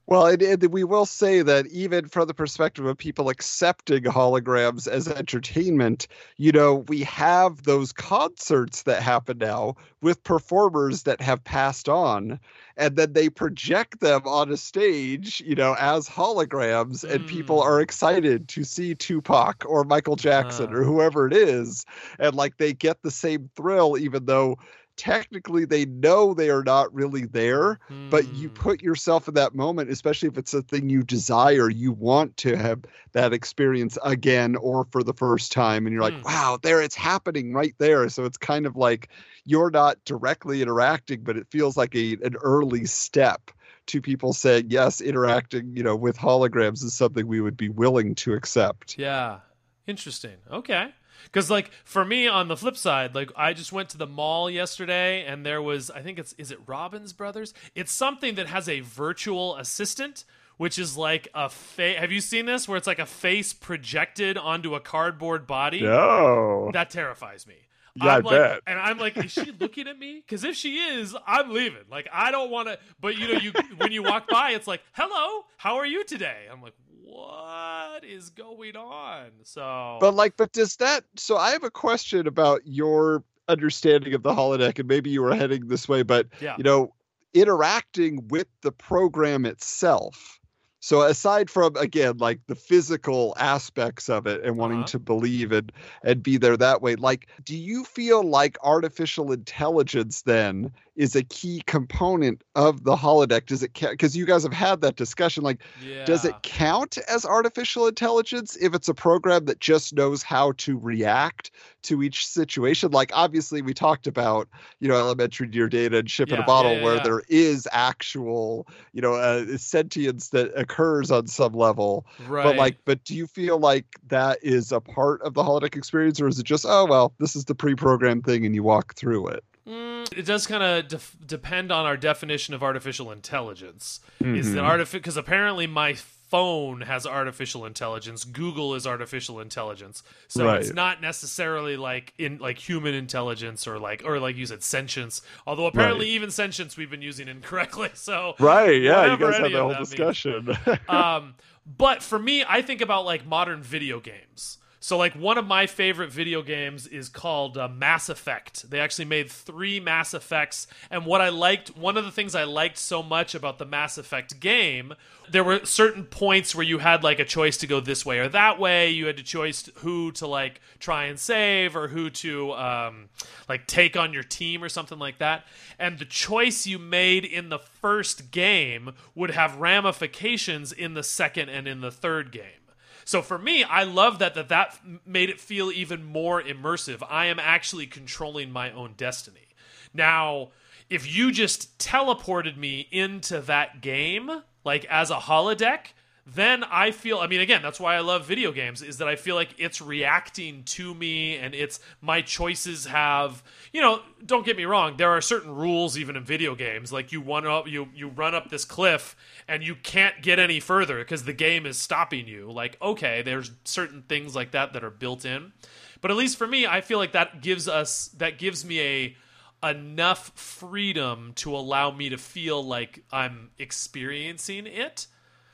Well and, and we will say that even from the perspective of people accepting holograms as entertainment you know we have those concerts that happen now with performers that have passed on and then they project them on a stage, you know, as holograms, and people Mm. are excited to see Tupac or Michael Jackson Ah. or whoever it is, and like they get the same thrill, even though technically they know they are not really there. But you Hmm. put yourself in that moment, especially if it's a thing you desire, you want to have that experience again or for the first time, and you're like, Hmm. wow, there it's happening right there. So it's kind of like you're not directly interacting, but it feels like a an early step to people saying yes, interacting, you know, with holograms is something we would be willing to accept. Yeah. Interesting. Okay. Cuz like for me on the flip side, like I just went to the mall yesterday and there was I think it's is it Robbins Brothers? It's something that has a virtual assistant which is like a face Have you seen this where it's like a face projected onto a cardboard body? No. That terrifies me. Yeah, I I'm like, bet. And I'm like, is she looking at me? Because if she is, I'm leaving. Like, I don't want to. But you know, you when you walk by, it's like, hello, how are you today? I'm like, what is going on? So, But like, but does that? So I have a question about your understanding of the holodeck, and maybe you were heading this way, but yeah, you know, interacting with the program itself. So aside from again, like the physical aspects of it and wanting Uh-huh. to believe and and be there that way, like, do you feel like artificial intelligence then is a key component of the holodeck? Does it because you guys have had that discussion? Like, yeah. does it count as artificial intelligence if it's a program that just knows how to react to each situation? Like, obviously, we talked about, you know, Elementary Dear Data and ship in a bottle yeah, yeah, where yeah. there is actual, you know, uh, sentience that occurs on some level. Right. But, like, but do you feel like that is a part of the holodeck experience or is it just, oh, well, this is the pre programmed thing and you walk through it? Mm, it does kind of def- depend on our definition of artificial intelligence. Is that artificial? Because apparently my phone has artificial intelligence. Google is artificial intelligence. So it's not necessarily like in like human intelligence or like or like you said sentience. Although apparently even sentience we've been using incorrectly. So Right. Yeah. You guys had the whole that discussion. um, but for me, I think about like modern video games. So like one of my favorite video games is called uh, Mass Effect. They actually made three Mass Effects, and what I liked, one of the things I liked so much about the Mass Effect game, there were certain points where you had like a choice to go this way or that way. You had to choice who to like try and save or who to um, like take on your team or something like that. And the choice you made in the first game would have ramifications in the second and in the third game. So for me, I love that that that made it feel even more immersive. I am actually controlling my own destiny. Now, if you just teleported me into that game like as a holodeck, then I feel I mean again, that's why I love video games is that I feel like it's reacting to me and it's my choices have, you know, don't get me wrong, there are certain rules even in video games like you run up you you run up this cliff and you can't get any further because the game is stopping you. Like okay, there's certain things like that that are built in. But at least for me, I feel like that gives us that gives me a enough freedom to allow me to feel like I'm experiencing it.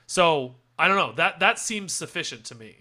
So I don't know. That that seems sufficient to me.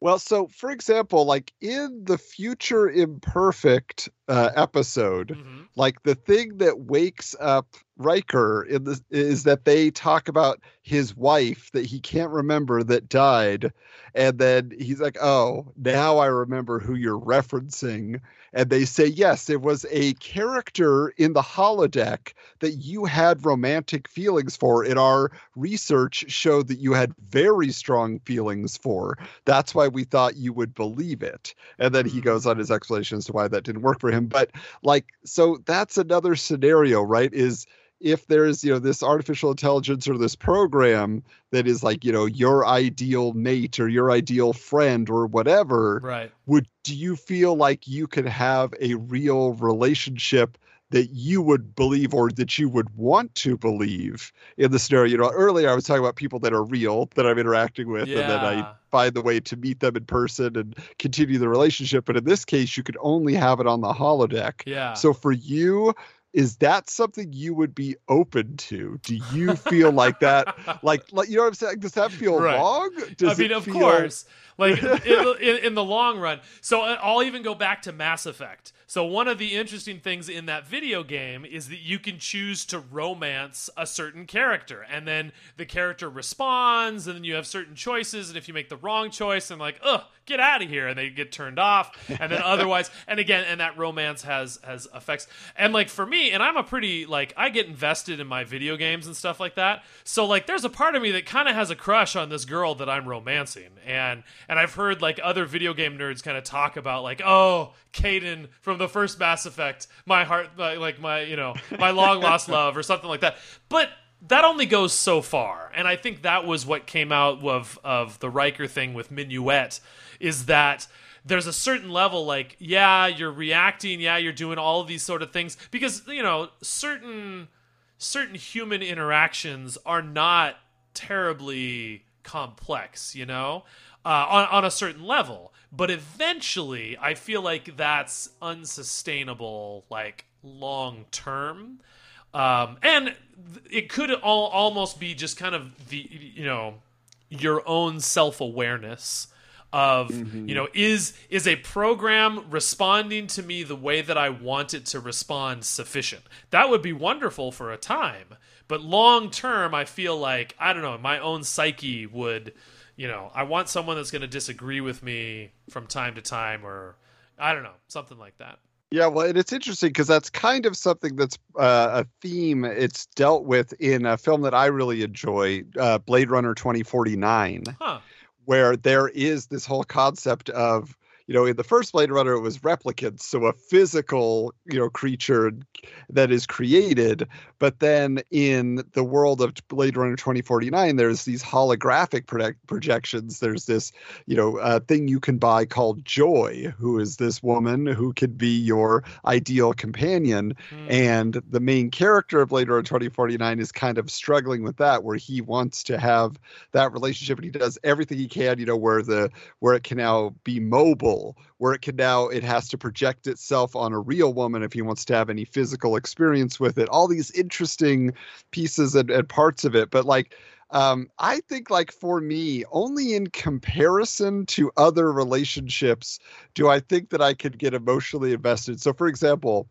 Well, so for example, like in the future imperfect uh, episode, hmm like the thing that wakes up Riker in this is that they talk about his wife that he can't remember that died, and then he's like, "Oh, now I remember who you're referencing." And they say, "Yes, it was a character in the holodeck that you had romantic feelings for. In our research, showed that you had very strong feelings for. That's why we thought you would believe it." And then he mm-hmm. goes on his explanation as to why that didn't work for him. But like, so that's another scenario, right? Is if there's you know this artificial intelligence or this program that is like you know your ideal mate or your ideal friend or whatever right. would do you feel like you could have a real relationship that you would believe or that you would want to believe in the scenario? You know earlier i was talking about people that are real that i'm interacting with yeah. and then i find the way to meet them in person and continue the relationship. But in this case you could only have it on the holodeck. Yeah. So for you is that something you would be open to? Do you feel like that? like, like you know what I'm saying? Does that feel Right. wrong? Does I mean, of feel- course. Like in, in, in the long run. So uh, I'll even go back to Mass Effect. So one of the interesting things in that video game is that you can choose to romance a certain character, and then the character responds, and then you have certain choices, and if you make the wrong choice, and like, ugh, get out of here, and they get turned off, and then otherwise, and again, and that romance has has effects, and like for me, and I'm a pretty like I get invested in my video games and stuff like that. So like, there's a part of me that kind of has a crush on this girl that I'm romancing, and and I've heard like other video game nerds kind of talk about like, oh, Kaidan from the first Mass Effect, my heart, my, like my you know my long lost love or something like that, but. That only goes so far, and I think that was what came out of of the Riker thing with Minuet, is that there's a certain level like yeah you're reacting yeah you're doing all these sort of things because you know certain certain human interactions are not terribly complex you know uh, on, on a certain level. But eventually i feel like that's unsustainable like long term um, and it could all, almost be just kind of the you know your own self-awareness of you know is is a program responding to me the way that I want it to respond sufficient? That would be wonderful for a time but long term I feel like I don't know my own psyche would you know I want someone that's going to disagree with me from time to time or I don't know something like that. Yeah, well, and it's interesting because that's kind of something that's uh, a theme it's dealt with in a film that I really enjoy, uh, Blade Runner 2049, huh where there is this whole concept of, you know, in the first Blade Runner, it was replicants, so a physical, you know, creature that is created. But then in the world of Blade Runner 2049, there's these holographic project- projections. There's this, you know, uh, thing you can buy called Joy, who is this woman who could be your ideal companion. Hmm. And the main character of Blade Runner 2049 is kind of struggling with that, where he wants to have that relationship and he does everything he can, you know, where the where it can now be mobile, where it can now it has to project itself on a real woman if he wants to have any physical experience with it. All these interesting pieces and, and parts of it. But like um, I think like for me, only in comparison to other relationships do I think that I could get emotionally invested. So for example,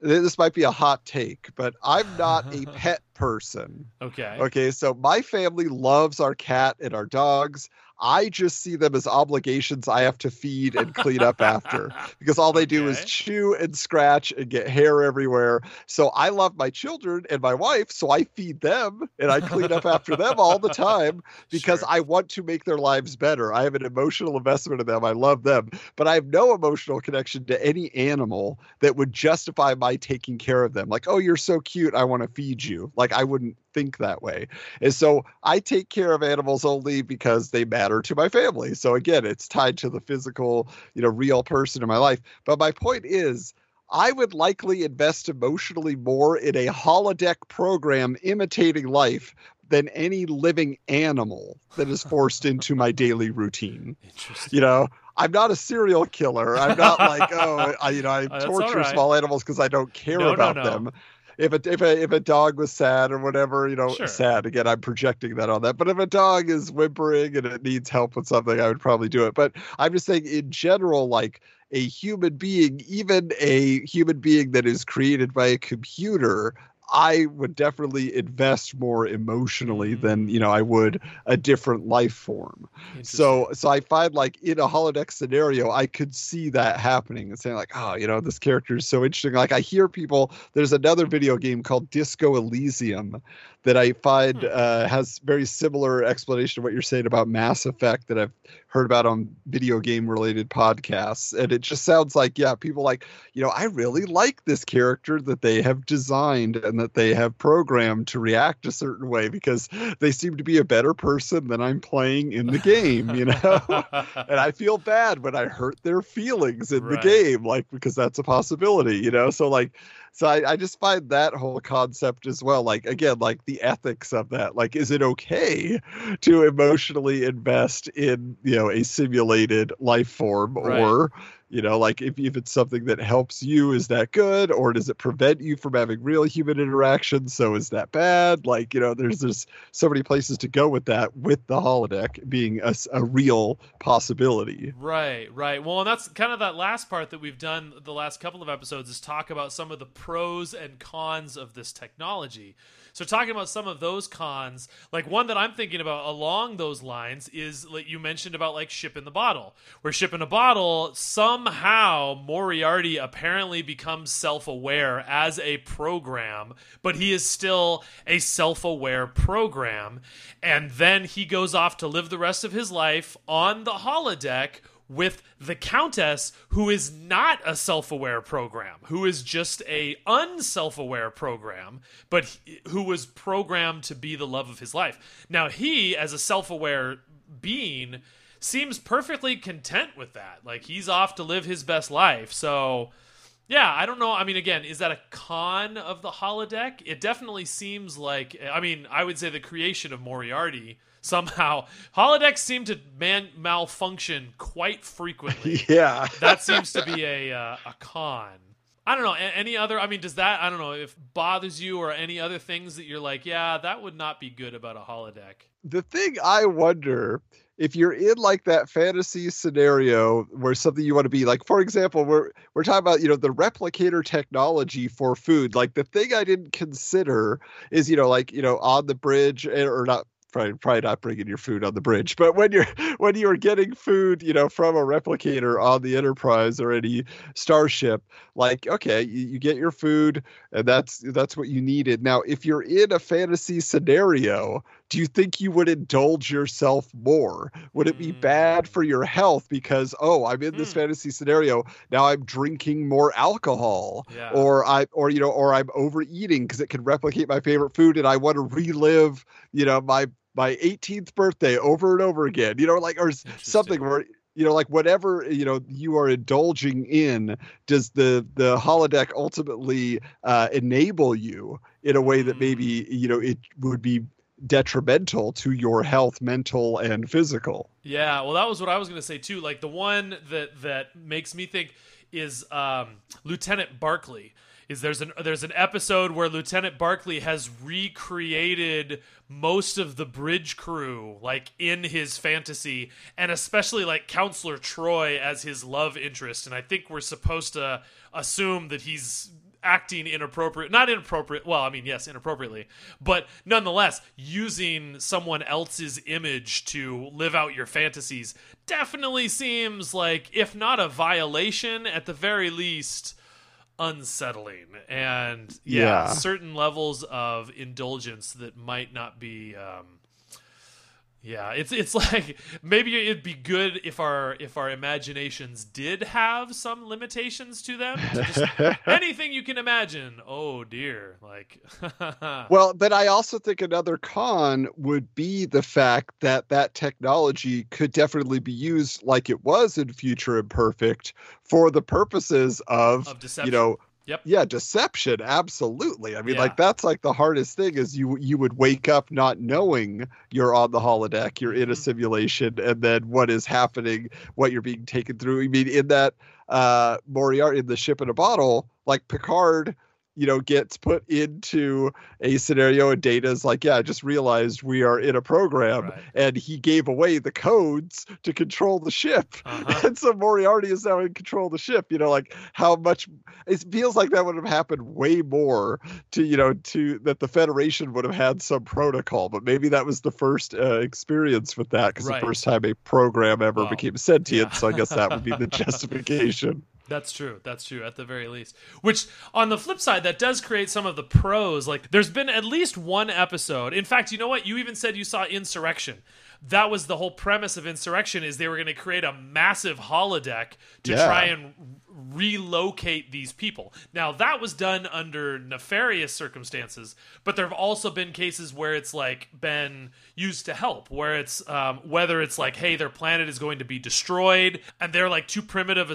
this might be a hot take, but I'm not a pet person. okay Okay, so my family loves our cat and our dogs. I just see them as obligations I have to feed and clean up after because all they do is chew and scratch and get hair everywhere. So I love my children and my wife, so I feed them and I clean up after them all the time because Sure. I want to make their lives better. I have an emotional investment in them. I love them, but I have no emotional connection to any animal that would justify my taking care of them. Like, oh, you're so cute, I want to feed you. Like, I wouldn't think that way. And so I take care of animals only because they matter to my family. So again, it's tied to the physical, you know, real person in my life. But my point is, I would likely invest emotionally more in a holodeck program imitating life than any living animal that is forced into my daily routine. interesting You know, I'm not a serial killer. I'm not like, oh, I, you know, I torture right. small animals because I don't care No, no, about no. them. If a, if a if a dog was sad or whatever, you know, Sure. sad again, I'm projecting that on that. But if a dog is whimpering and it needs help with something, I would probably do it. But I'm just saying, in general, like a human being, even a human being that is created by a computer, I would definitely invest more emotionally Mm. than you know I would a different life form. So so I find like in a holodeck scenario, I could see that happening and saying like, oh, you know, this character is so interesting. Like I hear people. There's another video game called Disco Elysium that I find Hmm. uh, has very similar explanation of what you're saying about Mass Effect that I've heard about on video game related podcasts, and it just sounds like yeah, people like you know I really like this character that they have designed and that they have programmed to react a certain way because they seem to be a better person than I'm playing in the game, you know? and I feel bad when I hurt their feelings in Right. the game, like because that's a possibility, you know? So like so I, I just find that whole concept as well. Like again, like the ethics of that. Like, is it okay to emotionally invest in, you know, a simulated life form Right. or you know like if, if it's something that helps you is that good or does it prevent you from having real human interaction so is that bad like you know there's there's so many places to go with that with the holodeck being a real possibility Right, right. Well, and that's kind of that last part that we've done the last couple of episodes is talk about some of the pros and cons of this technology. So, talking about some of those cons, like one that I'm thinking about along those lines is like you mentioned about like ship in the bottle, where ship in a bottle somehow Moriarty apparently becomes self aware as a program, but he is still a self aware program. And then he goes off to live the rest of his life on the holodeck with the countess who is not a self-aware program who is just a unself-aware program but he- who was programmed to be the love of his life now he as a self-aware being seems perfectly content with that like he's off to live his best life so yeah, I don't know. I mean, again, is that a con of the holodeck? It definitely seems like. I mean, I would say the creation of Moriarty somehow holodecks seem to man malfunction quite frequently. yeah that seems to be a uh, a con. I don't know. a- Any other? I mean, does that? I don't know if bothers you or any other things that you're like, yeah, that would not be good about a holodeck. the thing I wonder if you're in like that fantasy scenario where something you want to be like, for example, we're we're talking about you know the replicator technology for food. Like the thing I didn't consider is you know like you know on the bridge eh, or not. Probably, probably not bringing your food on the bridge, but when you're when you are getting food, you know, from a replicator on the Enterprise or any starship, like okay, you, you get your food, and that's that's what you needed. Now, if you're in a fantasy scenario, do you think you would indulge yourself more? Would it be Mm. bad for your health because oh, I'm in this Hmm. fantasy scenario now I'm drinking more alcohol Yeah. or I or you know or I'm overeating because it can replicate my favorite food and I want to relive, you know, my my 18th birthday over and over again. You know, like or something where you know like whatever you know you are indulging in does the the holodeck ultimately uh enable you in a way that Mm. maybe you know it would be detrimental to your health mental and physical Yeah, well, that was what I was going to say too. Like the one that that makes me think is um, Lieutenant Barkley. Is there's an there's an episode where Lieutenant Barkley has recreated most of the bridge crew like in his fantasy, and especially like Counselor Troi as his love interest. And I think we're supposed to assume that he's acting inappropriate not inappropriate well i mean yes inappropriately but nonetheless using someone else's image to live out your fantasies definitely seems like if not a violation at the very least unsettling and yeah, Yeah. certain levels of indulgence that might not be um yeah, it's it's like maybe it'd be good if our if our imaginations did have some limitations to them. To anything you can imagine. Oh dear, like Well, but I also think another con would be the fact that that technology could definitely be used like it was in Future Imperfect for the purposes of, of deception. you know, Yep. yeah, deception. Absolutely. I mean, Yeah. like that's like the hardest thing is you you would wake up not knowing you're on the holodeck, you're in a Mhm. simulation, and then what is happening, what you're being taken through. I mean, in that uh Moriarty in the ship in a bottle, like Picard you know, gets put into a scenario and Data's like, yeah, I just realized we are in a program. Right. And he gave away the codes to control the ship. Uh-huh. And so Moriarty is now in control of the ship. You know, like how much it feels like that would have happened way more to, you know, to that the Federation would have had some protocol. But maybe that was the first uh, experience with that because Right. the first time a program ever Well, became sentient. yeah. So I guess that would be the justification. That's true. That's true at the very least. Which on the flip side that does create some of the pros. Like there's been at least one episode. In fact, you know what? You even said you saw Insurrection. That was the whole premise of Insurrection is they were going to create a massive holodeck to Yeah. try and relocate these people. Now that was done under nefarious circumstances, but there have also been cases where it's like been used to help, where it's um, whether it's like, hey, their planet is going to be destroyed and they're like too primitive,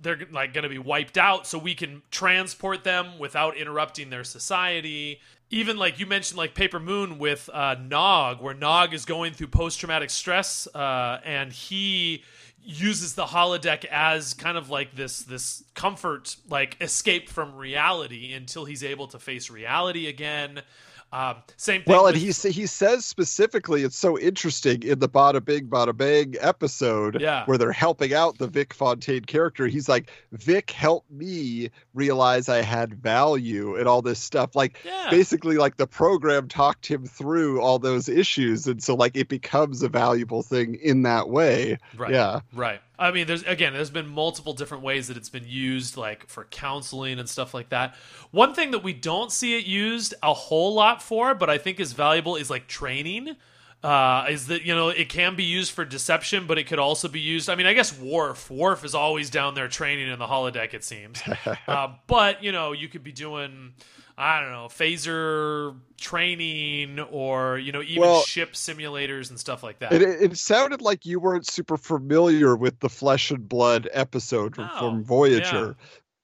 they're like going to be wiped out, so we can transport them without interrupting their society. Even like you mentioned, like Paper Moon with uh, Nog, where Nog is going through post traumatic stress, uh, and he uses the holodeck as kind of like this this comfort like escape from reality until he's able to face reality again um, same thing Well, and he he says specifically, it's so interesting in the Badda-Bing Badda-Bang episode Yeah. where they're helping out the Vic Fontaine character. He's like, Vic helped me realize I had value and all this stuff. Like Yeah. basically, like the program talked him through all those issues, and so like it becomes a valuable thing in that way. Right. Yeah. Right. I mean, there's again, there's been multiple different ways that it's been used, like for counseling and stuff like that. One thing that we don't see it used a whole lot for, but I think is valuable, is like training. Uh, is that you know it can be used for deception, but it could also be used. I mean, I guess Worf. Worf is always down there training in the holodeck. It seems, uh, but you know you could be doing. I don't know, phaser training or, you know, even Well- ship simulators and stuff like that. It, it sounded like you weren't super familiar with the Flesh and Blood episode No, from Voyager.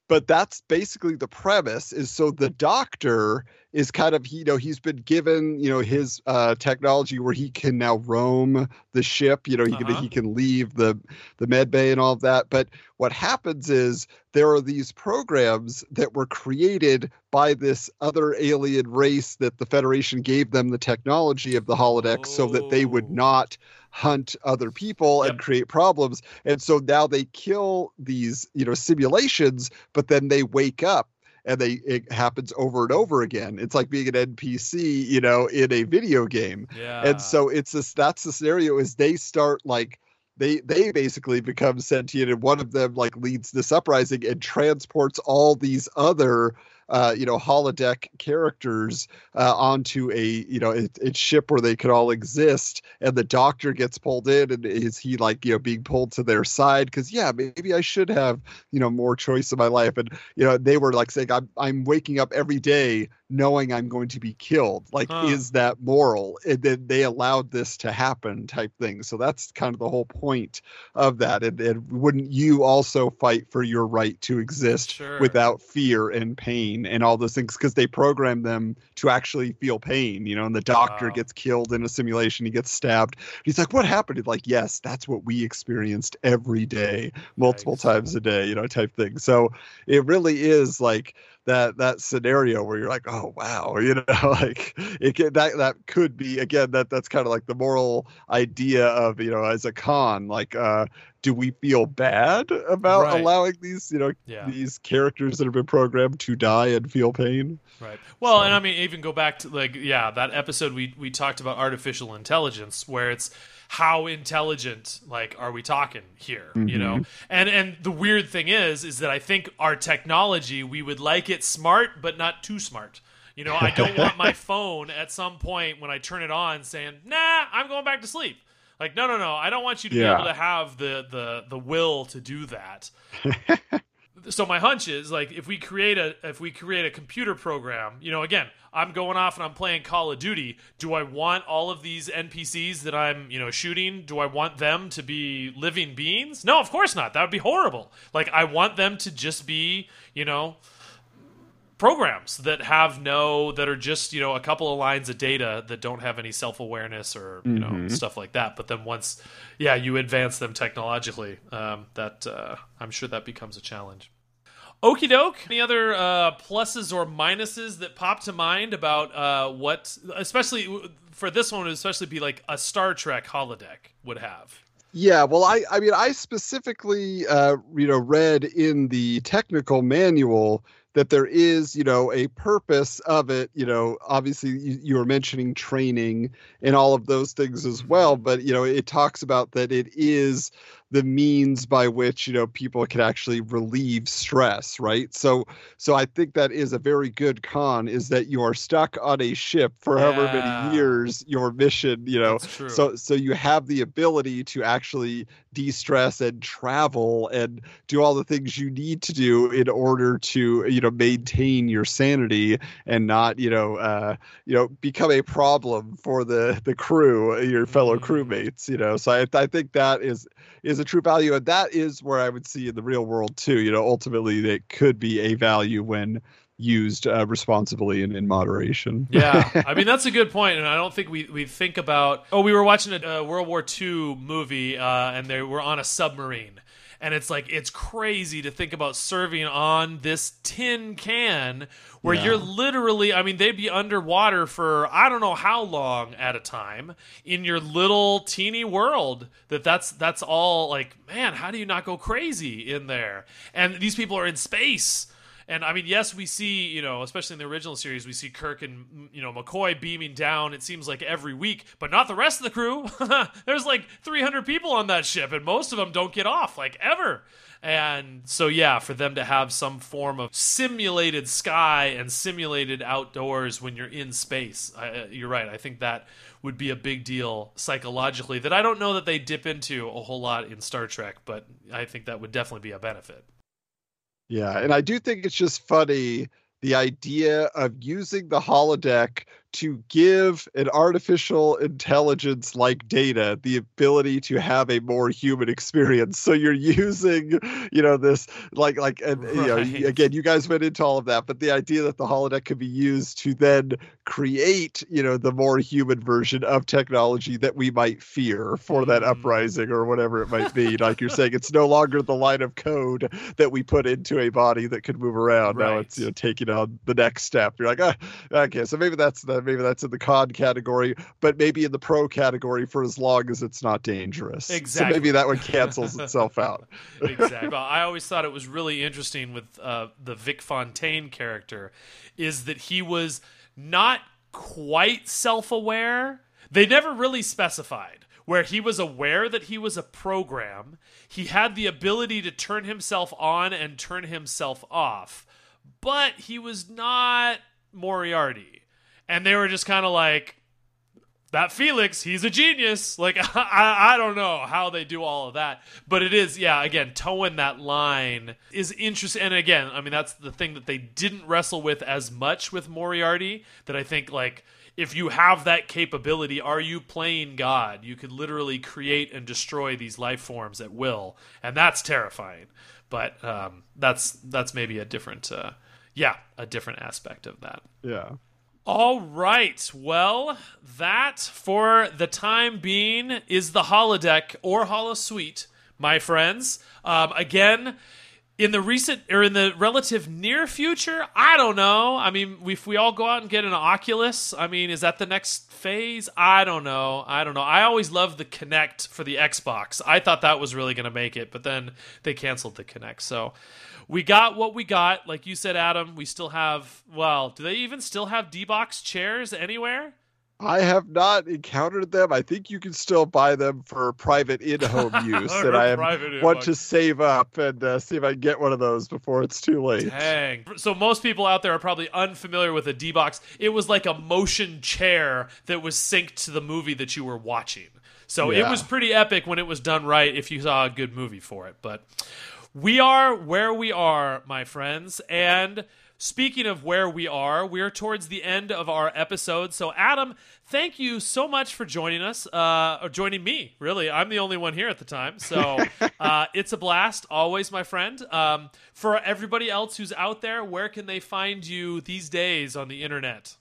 But that's basically the premise is so the doctor is kind of you know he's been given you know his uh, technology where he can now roam the ship you know he Uh-huh. can he can leave the the med bay and all of that but what happens is there are these programs that were created by this other alien race that the federation gave them the technology of the holodeck so that they would Oh. not hunt other people and create problems and so now they kill these you know simulations but then they wake up and they it happens over and over again. It's like being an npc you know in a video game. Yeah. and so it's this that's the scenario is they start like they they basically become sentient and one of them like leads this uprising and transports all these other uh, you know holodeck characters uh, onto a you know a, a ship where they could all exist and the doctor gets pulled in and is he like you know being pulled to their side? Because yeah maybe i should have you know more choice in my life. And you know they were like saying i'm, I'm waking up every day knowing i'm going to be killed. Like Huh. is that moral? And then they allowed this to happen type thing. So that's kind of the whole point of that. And, and wouldn't you also fight for your right to exist Sure. without fear and pain and all those things because they program them to actually feel pain you know and the doctor Wow. gets killed in a simulation he gets stabbed he's like what happened He's like yes that's what we experienced every day multiple Yikes. times a day you know type thing so it really is like that that scenario where you're like oh wow you know like it that that could be again that that's kind of like the moral idea of you know as a con like uh do we feel bad about Right. allowing these you know Yeah. these characters that have been programmed to die and feel pain Right. Well, So- and I mean, even go back to like, yeah, that episode we we talked about artificial intelligence, where it's how intelligent like are we talking here you mm-hmm. know? And and the weird thing is is that i think our technology we would like it smart but not too smart. You know i don't want my phone at some point when i turn it on saying nah i'm going back to sleep. Like no no no. I don't want you to Yeah. be able to have the the the will to do that so my hunch is like if we create a if we create a computer program you know again i'm going off and i'm playing call of duty. Do i want all of these npcs that i'm you know shooting do i want them to be living beings? No of course not. That would be horrible. Like i want them to just be you know programs that have no that are just you know a couple of lines of data that don't have any self-awareness or you know stuff like that. But then once yeah you advance them technologically um, that uh, i'm sure that becomes a challenge Okie doke. Any other uh, pluses or minuses that pop to mind about uh, what, especially for this one, would especially be like a Star Trek holodeck would have? Yeah, well, I I mean, I specifically, uh, you know, read in the technical manual that there is, you know, a purpose of it. You know, obviously you, you were mentioning training and all of those things as well, but you know, it talks about that it is the means by which you know people can actually relieve stress right so so i think that is a very good con is that you are stuck on a ship for yeah. however many years your mission you know so so you have the ability to actually de-stress and travel and do all the things you need to do in order to you know maintain your sanity and not you know uh you know become a problem for the the crew your fellow mm-hmm. crewmates you know so i, I think that is is a true value and that is where i would see in the real world too you know ultimately it could be a value when used uh, responsibly and in moderation. yeah, I mean that's a good point, and I don't think we we think about. Oh, we were watching a, a World War II movie, uh, and they were on a submarine, and it's like it's crazy to think about serving on this tin can where yeah. you're literally i mean they'd be underwater for i don't know how long at a time in your little teeny world that that's that's all like man how do you not go crazy in there and these people are in space and I mean, yes, we see, you know, especially in the original series, we see Kirk and, you know, McCoy beaming down, it seems like every week, but not the rest of the crew. There's like 300 people on that ship, and most of them don't get off, like ever. And so, yeah, for them to have some form of simulated sky and simulated outdoors when you're in space, I, uh, you're right. I think that would be a big deal psychologically that I don't know that they dip into a whole lot in Star Trek, but I think that would definitely be a benefit. Yeah, and I do think it's just funny the idea of using the holodeck to give an artificial intelligence like data the ability to have a more human experience so you're using you know this like like and right. you know again you guys went into all of that but the idea that the holodeck could be used to then create you know the more human version of technology that we might fear for that mm. uprising or whatever it might be like you're saying it's no longer the line of code that we put into a body that could move around right. now it's you know taking on the next step you're like ah, okay so maybe that's the maybe that's in the con category, but maybe in the pro category for as long as it's not dangerous. Exactly. So maybe that one cancels itself out. exactly. Well, I always thought it was really interesting with uh, the Vic Fontaine character, is that he was not quite self-aware. They never really specified where he was aware that he was a program. He had the ability to turn himself on and turn himself off, but he was not Moriarty and they were just kind of like that Felix, he's a genius. Like I, I don't know how they do all of that, but it is, yeah. Again, toeing that line is interesting. And again, I mean, that's the thing that they didn't wrestle with as much with Moriarty. That I think, like, if you have that capability, are you playing God? You could literally create and destroy these life forms at will, and that's terrifying. But um, that's that's maybe a different, uh, yeah, a different aspect of that. Yeah. All right. Well, that for the time being is the holodeck or holosuite, my friends. Um, again, in the recent or in the relative near future, I don't know. I mean, if we all go out and get an Oculus, I mean, is that the next phase? I don't know. I don't know. I always loved the Kinect for the Xbox. I thought that was really going to make it, but then they canceled the Kinect. So we got what we got. Like you said, Adam, we still have. Well, do they even still have D box chairs anywhere? I have not encountered them. I think you can still buy them for private in-home use, and I want to save up and uh, see if I can get one of those before it's too late. Dang! So most people out there are probably unfamiliar with a D box. It was like a motion chair that was synced to the movie that you were watching. So yeah. it was pretty epic when it was done right. If you saw a good movie for it, but we are where we are, my friends. And speaking of where we are, we're towards the end of our episode. So, Adam, thank you so much for joining us, uh, or joining me, really. I'm the only one here at the time. So, uh, it's a blast, always, my friend. Um, for everybody else who's out there, where can they find you these days on the internet?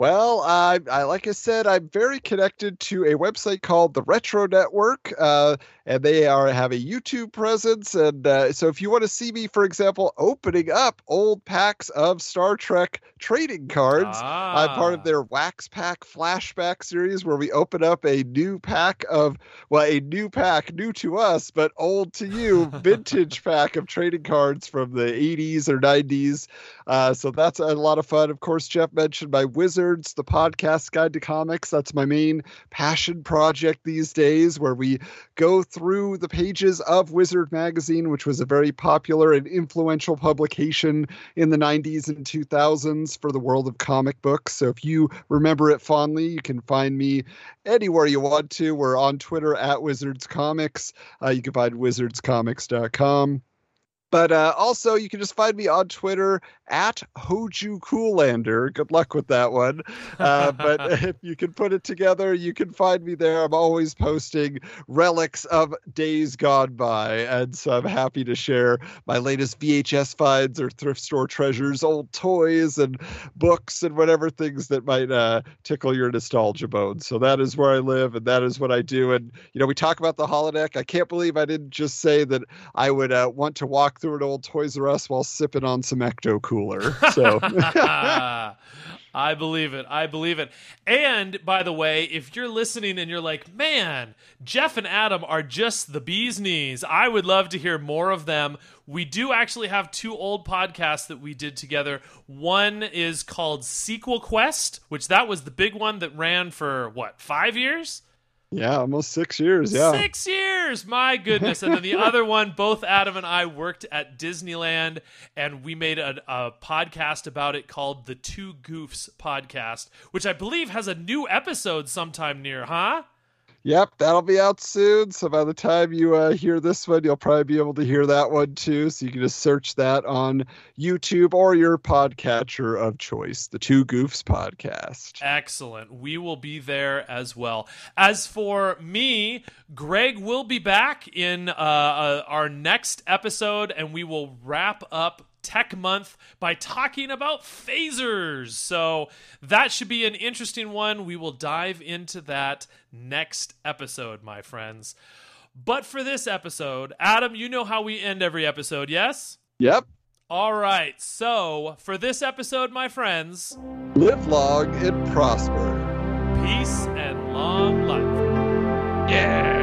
Well, I, I, like I said, I'm very connected to a website called the Retro Network, uh, and they are have a YouTube presence. And uh, so, if you want to see me, for example, opening up old packs of Star Trek trading cards, Ah. I'm part of their Wax Pack Flashback series, where we open up a new pack of well, a new pack, new to us, but old to you, vintage pack of trading cards from the 80s or 90s. Uh, so that's a lot of fun. Of course, Jeff mentioned my Wizards, the podcast guide to comics. That's my main passion project these days, where we go through the pages of Wizard Magazine, which was a very popular and influential publication in the 90s and 2000s for the world of comic books. So if you remember it fondly, you can find me anywhere you want to. We're on Twitter at Wizards Comics. Uh, you can find wizardscomics.com. But uh, also, you can just find me on Twitter at Hoju Coolander. Good luck with that one. Uh, but if you can put it together, you can find me there. I'm always posting relics of days gone by. And so I'm happy to share my latest VHS finds or thrift store treasures, old toys and books and whatever things that might uh, tickle your nostalgia bones. So that is where I live and that is what I do. And, you know, we talk about the holodeck. I can't believe I didn't just say that I would uh, want to through an old Toys R Us while sipping on some Ecto Cooler. So. I believe it. I believe it. And by the way, if you're listening and you're like, man, Jeff and Adam are just the bee's knees, I would love to hear more of them. We do actually have two old podcasts that we did together. One is called Sequel Quest, which that was the big one that ran for what, five years? Yeah, almost six years. Yeah. Six years, my goodness. And then the other one, both Adam and I worked at Disneyland and we made a, a podcast about it called the Two Goofs Podcast, which I believe has a new episode sometime near, huh? Yep, that'll be out soon. So by the time you uh, hear this one, you'll probably be able to hear that one too. So you can just search that on YouTube or your podcatcher of choice, the Two Goofs Podcast. Excellent. We will be there as well. As for me, Greg will be back in uh, uh, our next episode, and we will wrap up Tech Month by talking about phasers. So that should be an interesting one. We will dive into that next episode, my friends. But for this episode, Adam, you know how we end every episode, yes? Yep. All right. So for this episode, my friends, Live long and prosper. peace and long life. Yeah.